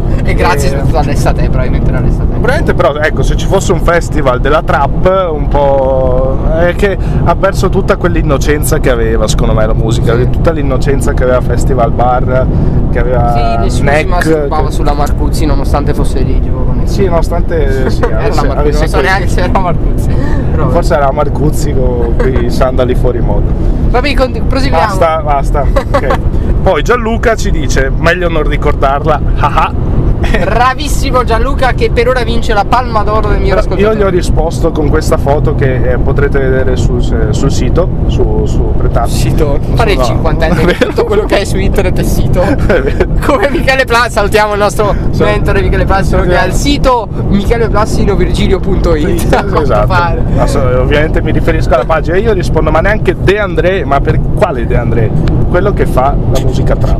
E grazie Eh. soprattutto all'estate, probabilmente all'estate. Probabilmente però ecco se ci fosse un festival della trap un po' è che ha perso tutta quell'innocenza che aveva secondo me la musica, Sì. tutta l'innocenza che aveva Festival Bar, che aveva Sì, nessuno si masturbava che- sulla Marcuzzi nonostante fosse di giovane. Sì, nonostante sì, avesse- Marcuzzi, avesse non so neanche se era Marcuzzi. Però. Forse era Marcuzzi con quei sandali fuori moda. Vabbè, con- proseguiamo. Basta, basta. ok. Poi Gianluca ci dice, meglio non ricordarla, haha. Bravissimo Gianluca che per ora vince la palma d'oro del mio Io ascoltatore. gli ho risposto con questa foto che eh, potrete vedere sul, sul sito, su, su Pretat. Sito, fare il No, cinquantenne, è vero. tutto quello che è su internet è sito. È. Come Michele Plas, salutiamo il nostro Sì. mentore Michele Plassino che ha il sito micheleplassinovirgilio.it. quanto Esatto. Adesso, ovviamente mi riferisco alla pagina. Io rispondo, ma neanche De André, ma per quale De André? Quello che fa la musica trap.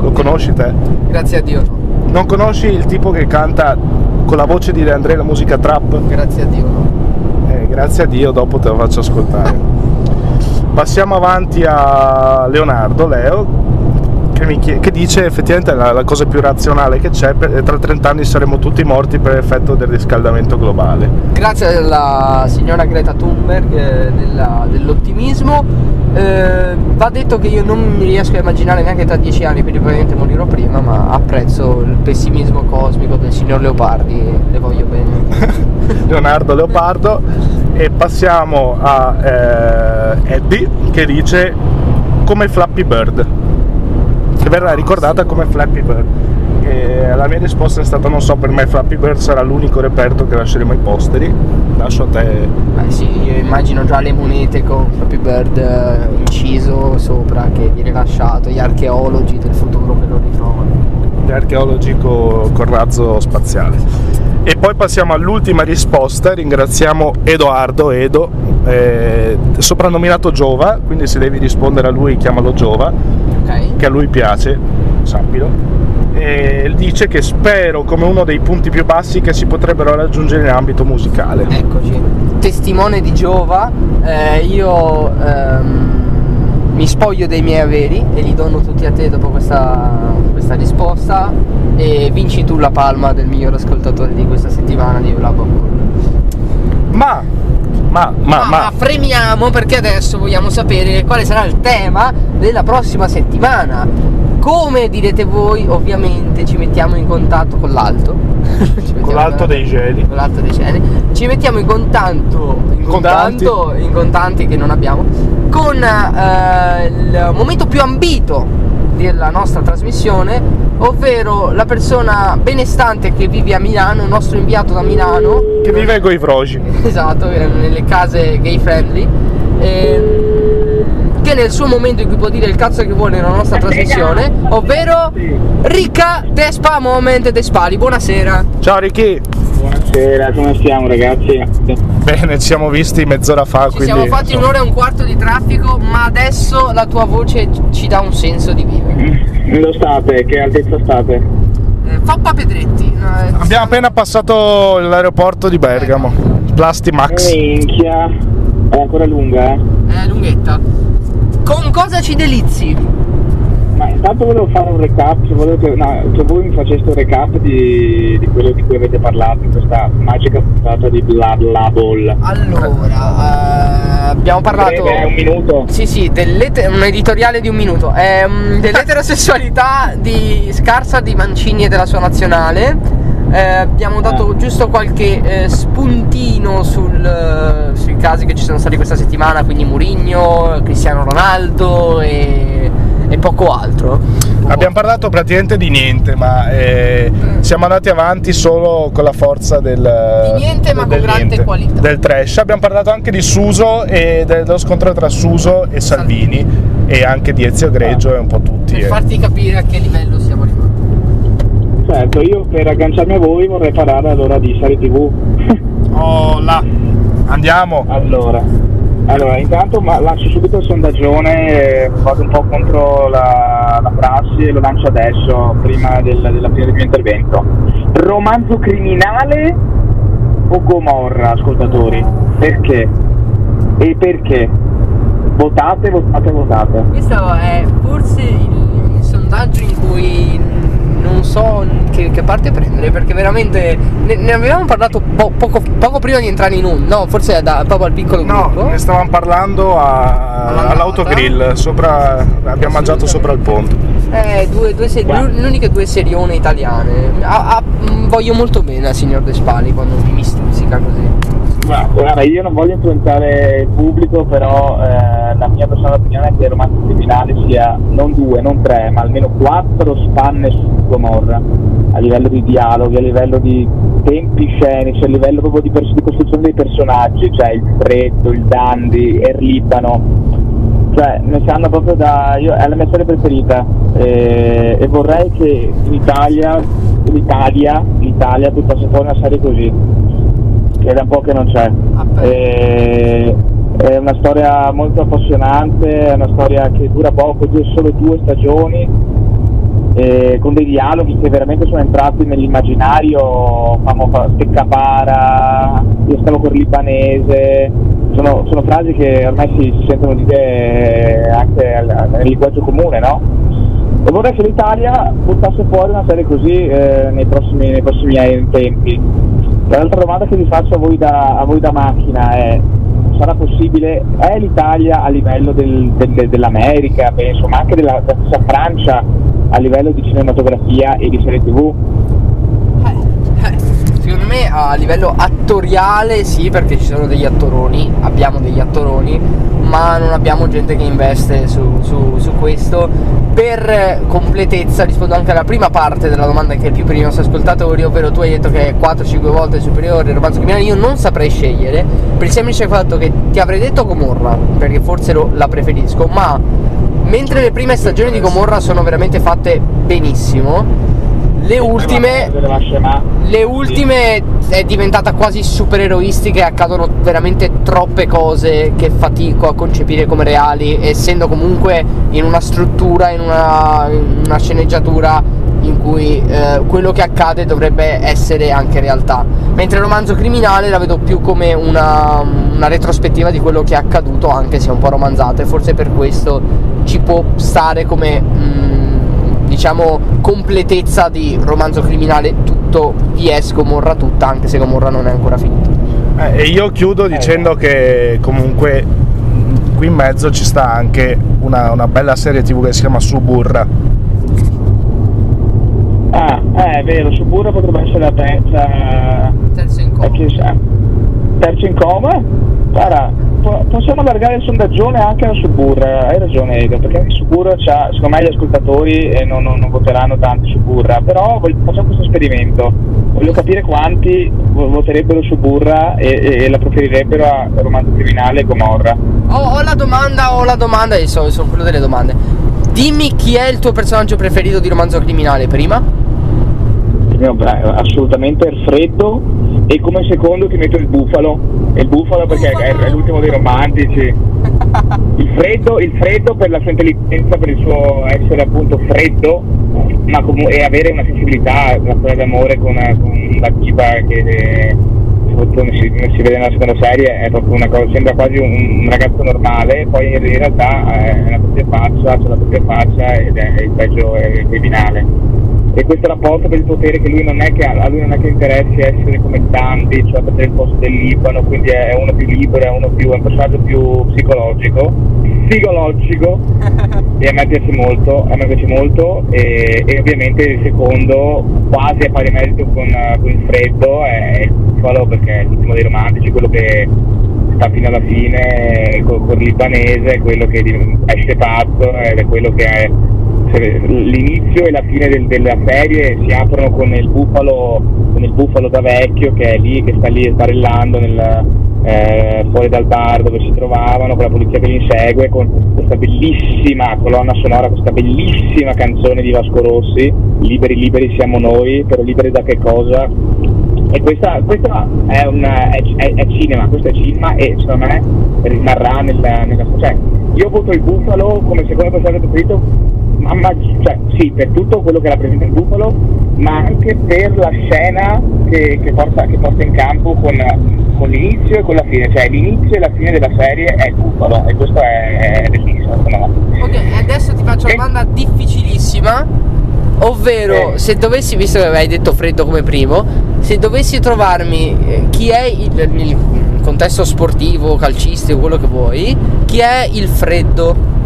Lo conosci te? Grazie a Dio. No. Non conosci il tipo che canta con la voce di De André la musica trap? Grazie a Dio. no. Eh, grazie a Dio, dopo te lo faccio ascoltare. Passiamo avanti a Leonardo, Leo, che, mi chie- che dice effettivamente la, la cosa più razionale che c'è, per- tra 30 anni saremo tutti morti per effetto del riscaldamento globale. Grazie alla signora Greta Thunberg eh, della- dell'ottimismo. Eh, va detto che io non mi riesco a immaginare neanche tra dieci anni, quindi probabilmente morirò prima, ma apprezzo il pessimismo cosmico del signor Leopardi, le voglio bene. Leonardo Leopardo e passiamo a eh, Eddie che dice come Flappy Bird che verrà ricordata come Flappy Bird. E la mia risposta è stata non so per me Flappy Bird sarà l'unico reperto che lasceremo ai posteri. Lascio a te. Beh sì, io immagino già le monete con Flappy Bird eh, inciso sopra che viene lasciato, gli archeologi del futuro che lo ritrovano. gli archeologi co- col razzo spaziale. E poi passiamo all'ultima risposta. Ringraziamo Edoardo Edo eh, soprannominato Giova quindi se devi rispondere a lui chiamalo Giova Ok? che a lui piace, sappilo, e dice che spero come uno dei punti più bassi che si potrebbero raggiungere in ambito musicale. Eccoci. Testimone di Giova, eh, io ehm, mi spoglio dei miei averi e li dono tutti a te dopo questa, questa risposta e vinci tu la palma del miglior ascoltatore di questa settimana di Ulabo Ma, ma, ma, ma, fremiamo perché adesso vogliamo sapere quale sarà il tema della prossima settimana. Come direte voi, ovviamente ci mettiamo in contatto con l'alto. Con l'alto dei geli. con l'alto dei cieli. Ci mettiamo in contatto, in Contanti. contanto, in contanti che non abbiamo, con eh, il momento più ambito della nostra trasmissione, ovvero la persona benestante che vive a Milano, il nostro inviato da Milano, Che vive a Goivrogi. esatto, eh, nelle case gay friendly. ehm, che nel suo momento in cui può dire il cazzo che vuole nella nostra trasmissione, ovvero Ricca Despa Moment Despali. Buonasera. Ciao Ricky! Buonasera, come stiamo ragazzi? Bene, ci siamo visti mezz'ora fa, Ci quindi... siamo fatti un'ora e un quarto di traffico, ma adesso la tua voce ci dà un senso di vivere. Lo state? Che altezza state? Eh, Foppa Pedretti. no, eh, Abbiamo appena passato l'aeroporto di Bergamo, Plasti Max. Minchia, è ancora lunga eh? È lunghetta. Con cosa ci delizi? Ma intanto volevo fare un recap, se, volevo che, no, che voi mi faceste un recap di, di quello di cui avete parlato in questa magica puntata di Bla Bla Ball. Allora, eh, abbiamo parlato. Breve, è un minuto. Sì, sì, un editoriale di un minuto. Ehm, dell'eterosessualità di Scarsa, di Mancini e della sua nazionale. Eh, abbiamo dato giusto qualche eh, spuntino sul, eh, sui casi che ci sono stati questa settimana, quindi Murigno, Cristiano Ronaldo e, e poco altro. Abbiamo parlato praticamente di niente, ma eh, siamo andati avanti solo con la forza del... Di niente, ma con del grande niente, qualità. Del trash. Abbiamo parlato anche di Suso e dello scontro tra Suso e Salvini e anche di Ezio Greggio e un po' tutti. per eh. farti capire a che livello siamo arrivati. Certo, io per agganciarmi a voi vorrei parlare allora di serie tv. Oh là, andiamo. Allora, allora intanto lancio subito il sondaggione, eh, vado un po' contro la, la prassi e lo lancio adesso, prima del, della fine del mio intervento. Romanzo criminale o Gomorra, ascoltatori? Perché? E perché? Votate, votate, votate. Questo è forse il, il sondaggio in cui non so che, che parte prendere perché veramente ne, ne avevamo parlato po- poco, poco prima di entrare in un no forse da, proprio al piccolo No, gruppo. ne stavamo parlando a- all'autogrill, sopra, abbiamo mangiato sopra il ponte. eh, due, due se- Guarda. le uniche due serione italiane. A- a- voglio molto bene al signor De Spali quando mi stuzzica così Guarda, io non voglio influenzare il pubblico, però eh, la mia personale opinione è che il romanzo criminale sia non due, non tre, ma almeno quattro spanne su Gomorra, a livello di dialoghi, a livello di tempi scenici, a livello proprio di, pers- di costruzione dei personaggi, cioè il freddo, il dandy, il libano. Cioè, ne sanno proprio da. Io, è la mia serie preferita eh, e vorrei che in Italia, l'Italia, buttasse fuori una serie così che da un po' che non c'è. E- è una storia molto appassionante, è una storia che dura poco, dura solo due stagioni, con dei dialoghi che veramente sono entrati nell'immaginario, famo fa- Steccapara, io stavo con il libanese, sono, sono frasi che ormai si, si sentono dire anche al- nel linguaggio comune, no? E vorrei che l'Italia buttasse fuori una serie così eh, nei, prossimi, nei prossimi tempi. L'altra domanda che vi faccio a voi da, a voi da macchina è, sarà possibile, è l'Italia a livello del- del- dell'America, penso, ma anche della, della Francia a livello di cinematografia e di serie tv? A livello attoriale sì, perché ci sono degli attoroni, abbiamo degli attoroni, ma non abbiamo gente che investe su, su- su questo. Per completezza rispondo anche alla prima parte della domanda che è più per i nostri ascoltatori, ovvero tu hai detto che è 4-5 volte superiore il romanzo criminale, io non saprei scegliere, per il semplice fatto che ti avrei detto Gomorra, perché forse lo- la preferisco, ma mentre le prime stagioni di Gomorra sono veramente fatte benissimo, le ultime le ultime è diventata quasi supereroistica e accadono veramente troppe cose che fatico a concepire come reali, essendo comunque in una struttura, in una, in una sceneggiatura in cui eh, quello che accade dovrebbe essere anche realtà. Mentre il romanzo criminale la vedo più come una, una retrospettiva di quello che è accaduto, anche se è un po' romanzato, e forse per questo ci può stare come. mm, diciamo completezza di romanzo criminale tutto PS Gomorra tutta anche se Gomorra non è ancora finito Eh, e io chiudo dicendo che comunque mh, qui in mezzo ci sta anche una, una bella serie tv che si chiama Suburra. Ah, eh, è vero, Suburra potrebbe essere la terza. Terzo in coma. Chi sa? Terzo in coma? Guarda, po- possiamo allargare il sondaggione anche a Suburra, hai ragione Edo, perché anche Suburra c'ha, secondo me gli ascoltatori eh, non, non- non voteranno tanto Suburra, però voglio- facciamo questo esperimento. Voglio capire quanti vo- voterebbero Suburra e, e- e la preferirebbero a Romanzo Criminale e Gomorra. ho, ho la domanda ho la domanda e so, sono quello delle domande dimmi chi è il tuo personaggio preferito di romanzo criminale prima Beh, assolutamente il freddo e come secondo ti metto il bufalo. Il bufalo perché è, l'ultimo dei romantici. Il freddo, il freddo per la sua intelligenza per il suo essere appunto freddo ma comu- e avere una sensibilità una storia d'amore con, con la tipa che eh, come si, si vede nella seconda serie è proprio una cosa sembra quasi un, un ragazzo normale poi in realtà eh, è una doppia faccia c'è la doppia faccia ed è il peggio è criminale e questo rapporto per il potere che lui non è che a lui non è che interessi essere come tanti, cioè prendere il posto del Libano, quindi è uno più libero, è uno più, è un personaggio più psicologico, psicologico. E a me piace molto, a me piace molto e, e ovviamente il secondo quasi a pari merito con, con il freddo è il bufalo perché è l'ultimo dei romantici, quello che sta fino alla fine con, con il libanese, quello che esce pazzo ed è quello che è cioè, l'inizio e la fine del- della serie si aprono con il bufalo con il bufalo da vecchio che è lì che sta lì sbarellando nel, eh, fuori dal bar dove si trovavano con la polizia che li insegue con questa bellissima colonna sonora questa bellissima canzone di Vasco Rossi liberi liberi siamo noi però liberi da che cosa? E questa, questa è, una, è, è- è cinema, questo è cinema e secondo me rimarrà nella, nella cioè io voto il bufalo come secondo personaggio preferito, ma, ma- cioè, sì, per tutto quello che rappresenta il bufalo, ma anche per la scena che, che porta, che porta in campo con, con l'inizio e con la fine, cioè l'inizio e la fine della serie è il bufalo e questo è, è bellissimo secondo me. ok adesso ti faccio una domanda difficilissima ovvero se dovessi visto che avevi detto freddo come primo se dovessi trovarmi eh, chi è il, nel contesto sportivo calcistico quello che vuoi chi è il freddo? il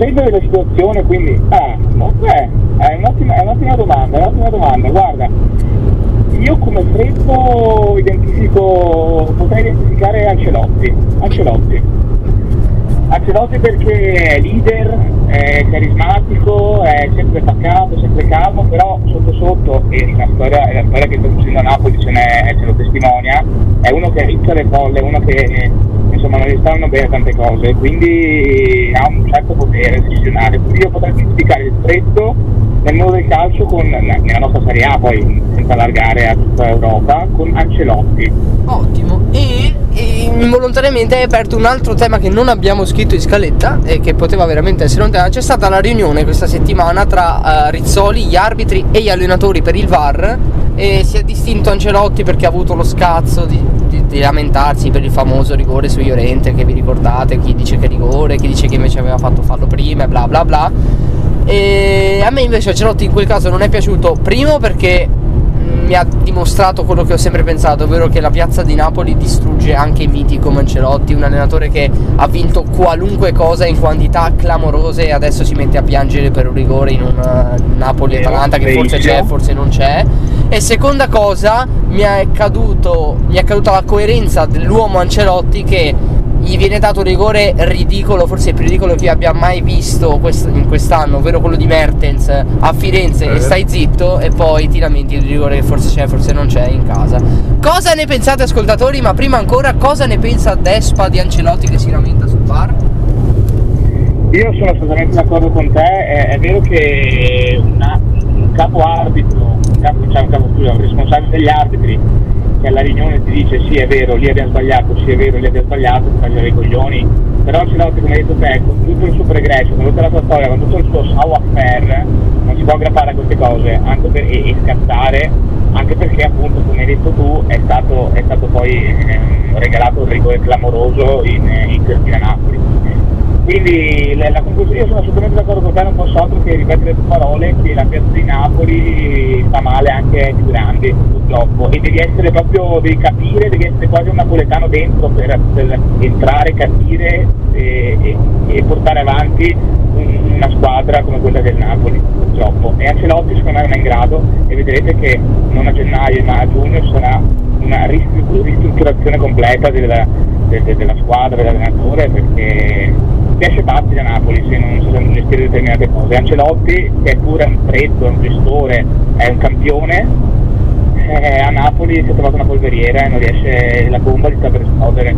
freddo della situazione, quindi ah, è un'ottima, è un'ottima domanda, è un'ottima domanda, guarda, io come freddo identifico, potrei identificare Ancelotti. Ancelotti. Ancelotti perché è leader, è carismatico, è sempre attaccato, sempre calmo, però sotto sotto, e la storia, la storia che sta succedendo a Napoli ce, ce lo testimonia, è uno che riccia le folle, è uno che insomma non gli stanno bene tante cose, quindi ha un certo potere decisionale, quindi io potrei identificare il freddo nel mondo del calcio con, nella nostra Serie A, poi senza allargare a tutta Europa, con Ancelotti. Ottimo. E, e involontariamente hai aperto un altro tema che non abbiamo scritto in scaletta e che poteva veramente essere tema. C'è stata la riunione questa settimana tra eh, Rizzoli, gli arbitri e gli allenatori per il VAR e si è distinto Ancelotti perché ha avuto lo scazzo di, di- di lamentarsi per il famoso rigore su Iorente che vi ricordate, chi dice che rigore, chi dice che invece aveva fatto farlo prima e bla bla bla. E a me invece Ancelotti in quel caso non è piaciuto, primo perché mi ha dimostrato quello che ho sempre pensato, ovvero che la piazza di Napoli distrugge anche i miti come Ancelotti, un allenatore che ha vinto qualunque cosa in quantità clamorose e adesso si mette a piangere per un rigore in un uh, Napoli-Atalanta che forse c'è, forse non c'è. E seconda cosa, mi è caduto, mi è caduta la coerenza dell'uomo Ancelotti che gli viene dato un rigore ridicolo, forse il più ridicolo che abbia mai visto quest- in quest'anno, ovvero quello di Mertens a Firenze Eh. e stai zitto e poi ti lamenti del rigore che forse c'è, forse non c'è in casa. Cosa ne pensate ascoltatori? Ma prima ancora cosa ne pensa Despa di Ancelotti che si lamenta sul bar? Io sono assolutamente d'accordo con te, è, è vero che una- un capo arbitro, un capo, cioè un capo scusa, un responsabile degli arbitri che alla riunione ti dice sì è vero, lì abbiamo sbagliato, sì è vero, lì abbiamo sbagliato, ti tagliare i coglioni, però Ancelotti come hai detto te, con tutto il suo pregresso, con tutta la sua storia, con tutto il suo savoir faire, non si può aggrappare a queste cose per, e, e scattare, anche perché appunto come hai detto tu è stato, è stato poi ehm, regalato un rigore clamoroso in, in Napoli. Quindi la, conclusione, io sono assolutamente d'accordo con te, non posso altro che ripetere tue parole che la piazza di Napoli sta male anche ai più grandi purtroppo. E devi essere proprio, devi capire, devi essere quasi un napoletano dentro per, per entrare, capire e, e- e portare avanti un- una squadra come quella del Napoli purtroppo. E Ancelotti secondo me non è in grado e vedrete che non a gennaio ma a giugno sarà una ristru- ristrutturazione completa della, de- de- della squadra, dell'allenatore perché esce pazzi da Napoli se non si sanno gestire determinate cose. Ancelotti, che è pure un freddo, è un gestore, è un campione, eh, a Napoli si è trovato una polveriera e non riesce, la bomba gli sta per esplodere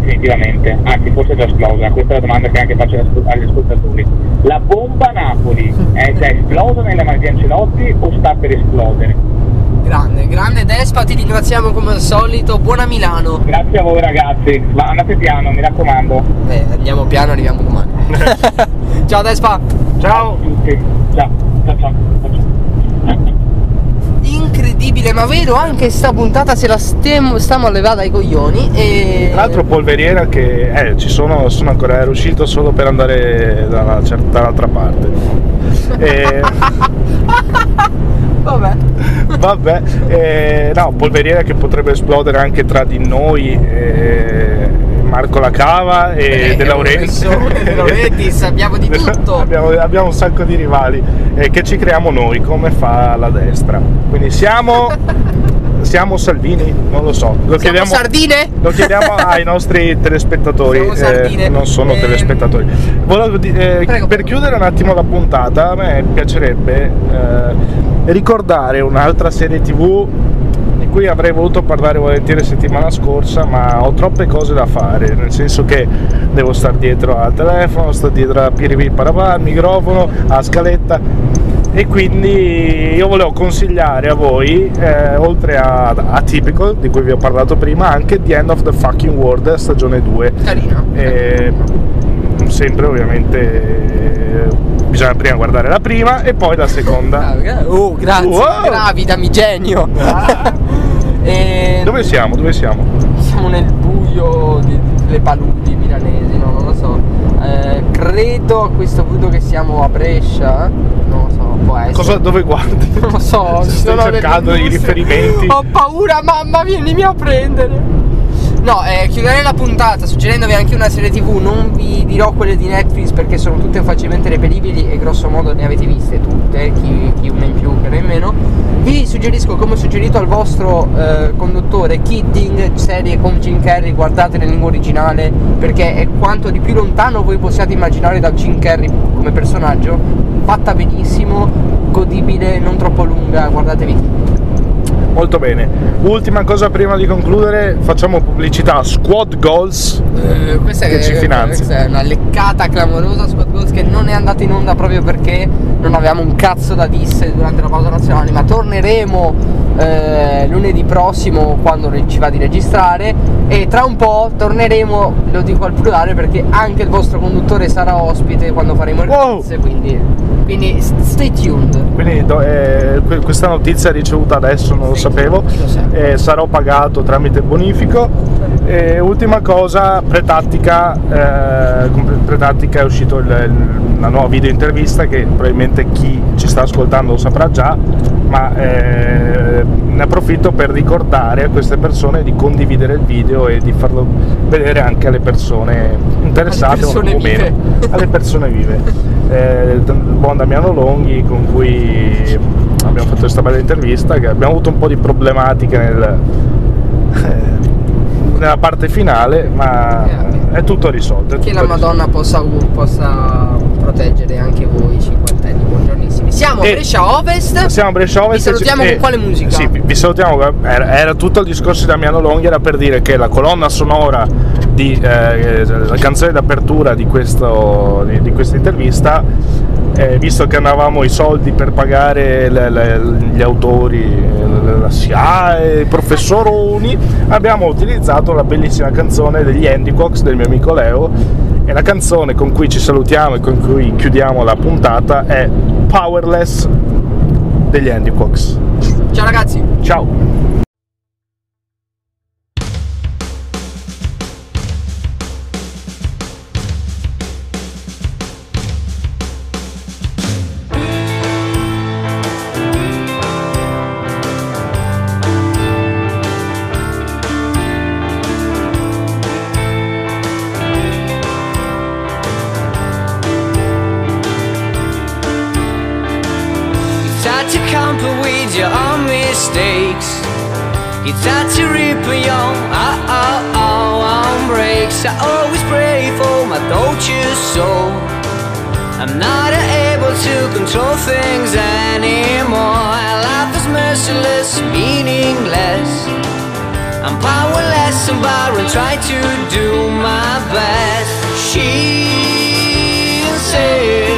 definitivamente, anzi forse è già esplosa, questa è la domanda che anche faccio agli ascol- agli ascoltatori. La bomba a Napoli è già esplosa nelle mani di Ancelotti o sta per esplodere? Grande, grande Despa, ti ringraziamo come al solito, buona Milano. Grazie a voi ragazzi, ma andate piano, mi raccomando. Beh, andiamo piano, arriviamo domani. Ciao Despa. Ciao a tutti, ciao, ciao ciao. ciao, ciao. Incredibile, ma vero, anche sta puntata se la stiamo, stiamo a levare dai coglioni e... Tra l'altro polveriera che eh, ci sono, sono ancora ero uscito solo per andare dalla, cer- dall'altra parte. E, Vabbè. vabbè, eh, no, polveriera che potrebbe esplodere anche tra di noi, eh, Marco La Cava e Eh, De Laurentiis. De Laurentiis, abbiamo di tutto. abbiamo, abbiamo un sacco di rivali eh, che ci creiamo noi, come fa la destra. Quindi siamo, siamo Salvini, non lo so. Lo Siamo chiediamo, sardine? lo chiediamo ai nostri telespettatori, eh, non sono Ehm, telespettatori. Volevo eh, Prego. per chiudere un attimo la puntata, a me piacerebbe eh, ricordare un'altra serie tv cui avrei voluto parlare volentieri settimana scorsa, ma ho troppe cose da fare, nel senso che devo stare dietro al telefono, sto dietro a Piripi Parapà, al microfono, alla scaletta e quindi io volevo consigliare a voi, eh, oltre a, a Typical, di cui vi ho parlato prima, anche The End of the Fucking World, stagione 2. Carina. Eh, sempre ovviamente eh, bisogna prima guardare la prima e poi la seconda. Oh, grazie, Wow. gravidami genio. E Dove siamo? Dove siamo? Siamo nel buio delle paludi milanesi, no, non lo so. Eh, credo a questo punto che siamo a Brescia. Non lo so, può essere. Cosa, dove guardi? Non lo so, delle cercando i industrie. riferimenti. Ho paura, mamma, vienimi a prendere. No, eh, chiuderei la puntata suggerendovi anche una serie tv, non vi dirò quelle di Netflix perché sono tutte facilmente reperibili e grosso modo ne avete viste tutte, chi, chi una in più, chi una in meno. Vi suggerisco, come ho suggerito al vostro eh, conduttore, Kidding, serie con Jim Carrey, guardate in lingua originale perché è quanto di più lontano voi possiate immaginare da Jim Carrey come personaggio, fatta benissimo, godibile, non troppo lunga, guardatevi Kidding. Molto bene. Ultima cosa prima di concludere, facciamo pubblicità Squad Goals Eh, questa, che è, ci finanzi. questa è una leccata clamorosa Squad Goals che non è andata in onda proprio perché non avevamo un cazzo da disse durante la pausa nazionale, ma torneremo eh, lunedì prossimo quando ci va di registrare e tra un po' torneremo, lo dico al plurale perché anche il vostro conduttore sarà ospite quando faremo il Wow. quiz, quindi, quindi stay tuned. Quindi do- eh, que- questa notizia ricevuta adesso non lo sapevo, eh, sarò pagato tramite bonifico. E ultima cosa, Pretattica, eh, Pretattica è uscito il- la nuova video intervista che probabilmente chi ci sta ascoltando lo saprà già, ma eh, ne approfitto per ricordare a queste persone di condividere il video e di farlo vedere anche alle persone interessate Alle persone o meno, alle persone vive. Eh, il buon Damiano Longhi con cui abbiamo fatto questa bella intervista, che abbiamo avuto un po' di problematiche nel, eh, nella parte finale, ma è tutto risolto. è Che tutto la Madonna possa, possa proteggere anche voi cinquantenni, buongiornissimi. Siamo a Brescia Ovest. Siamo a Brescia Ovest. Vi salutiamo e- con quale musica? Sì, vi vi salutiamo. Era, era tutto il discorso di Damiano Longhi, era per dire che la colonna sonora di eh, la canzone d'apertura di, questo, di, di questa intervista, eh, visto che andavamo i soldi per pagare le- le- gli autori, eh, la SIAE, i professoroni, abbiamo utilizzato la bellissima canzone degli Handicox del mio amico Leo. E la canzone con cui ci salutiamo e con cui chiudiamo la puntata è Powerless degli Handicox. Ciao ragazzi. Ciao! Mistakes. It's hard to your oh, oh, oh, own breaks. I always pray for my tortured soul. I'm not able to control things anymore. Life is merciless, meaningless. I'm powerless and barren, try to do my best. She said,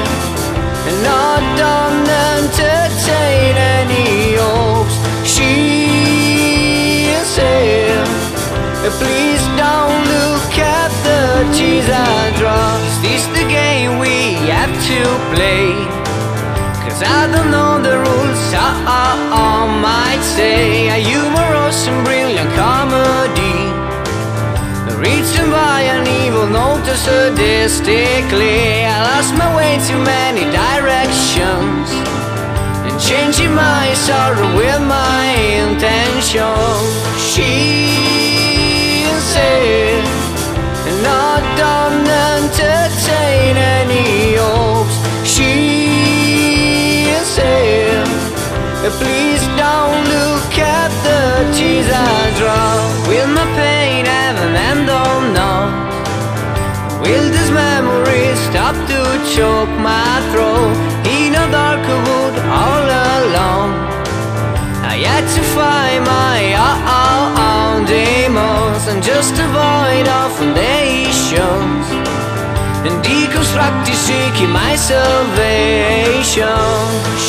please don't look at the tears I draw. Is this the game we have to play? Cause I don't know the rules, I, I, I might say. A humorous and brilliant comedy. Written by an evil note sadistically. I lost my way too many directions. And changing my sorrow with my intention. She said Not don't entertain any hopes She said. Please don't look at the tears I draw Will my pain an end or not? Will this memory stop to choke my throat? In a dark wood all alone. I had to find my just avoid all foundations. And deconstruct is seeking my salvation.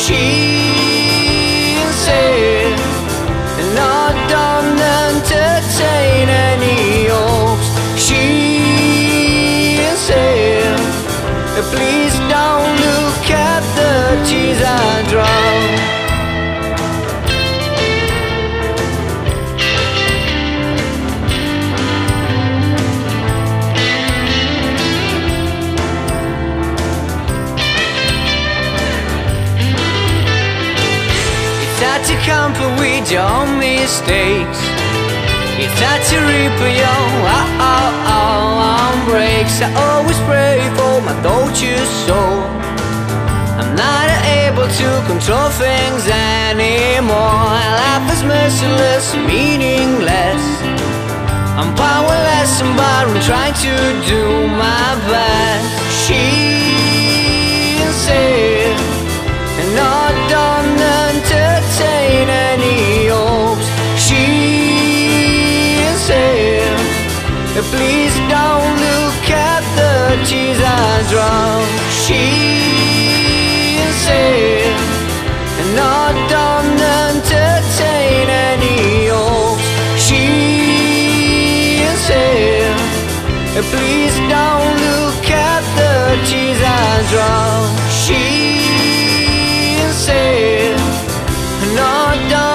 She said Not don't entertain any hopes. She said Please don't look at the tears I with your mistakes. It's hard to repair your oh, oh, oh, oh own breaks. I always pray for my tortured soul. I'm not able to control things anymore. Life is merciless, meaningless. I'm powerless, but I'm trying to do my best. She said, and Please don't look at the cheese I draw. She said And I don't entertain any old She said Please don't look at the cheese I draw. She said And I don't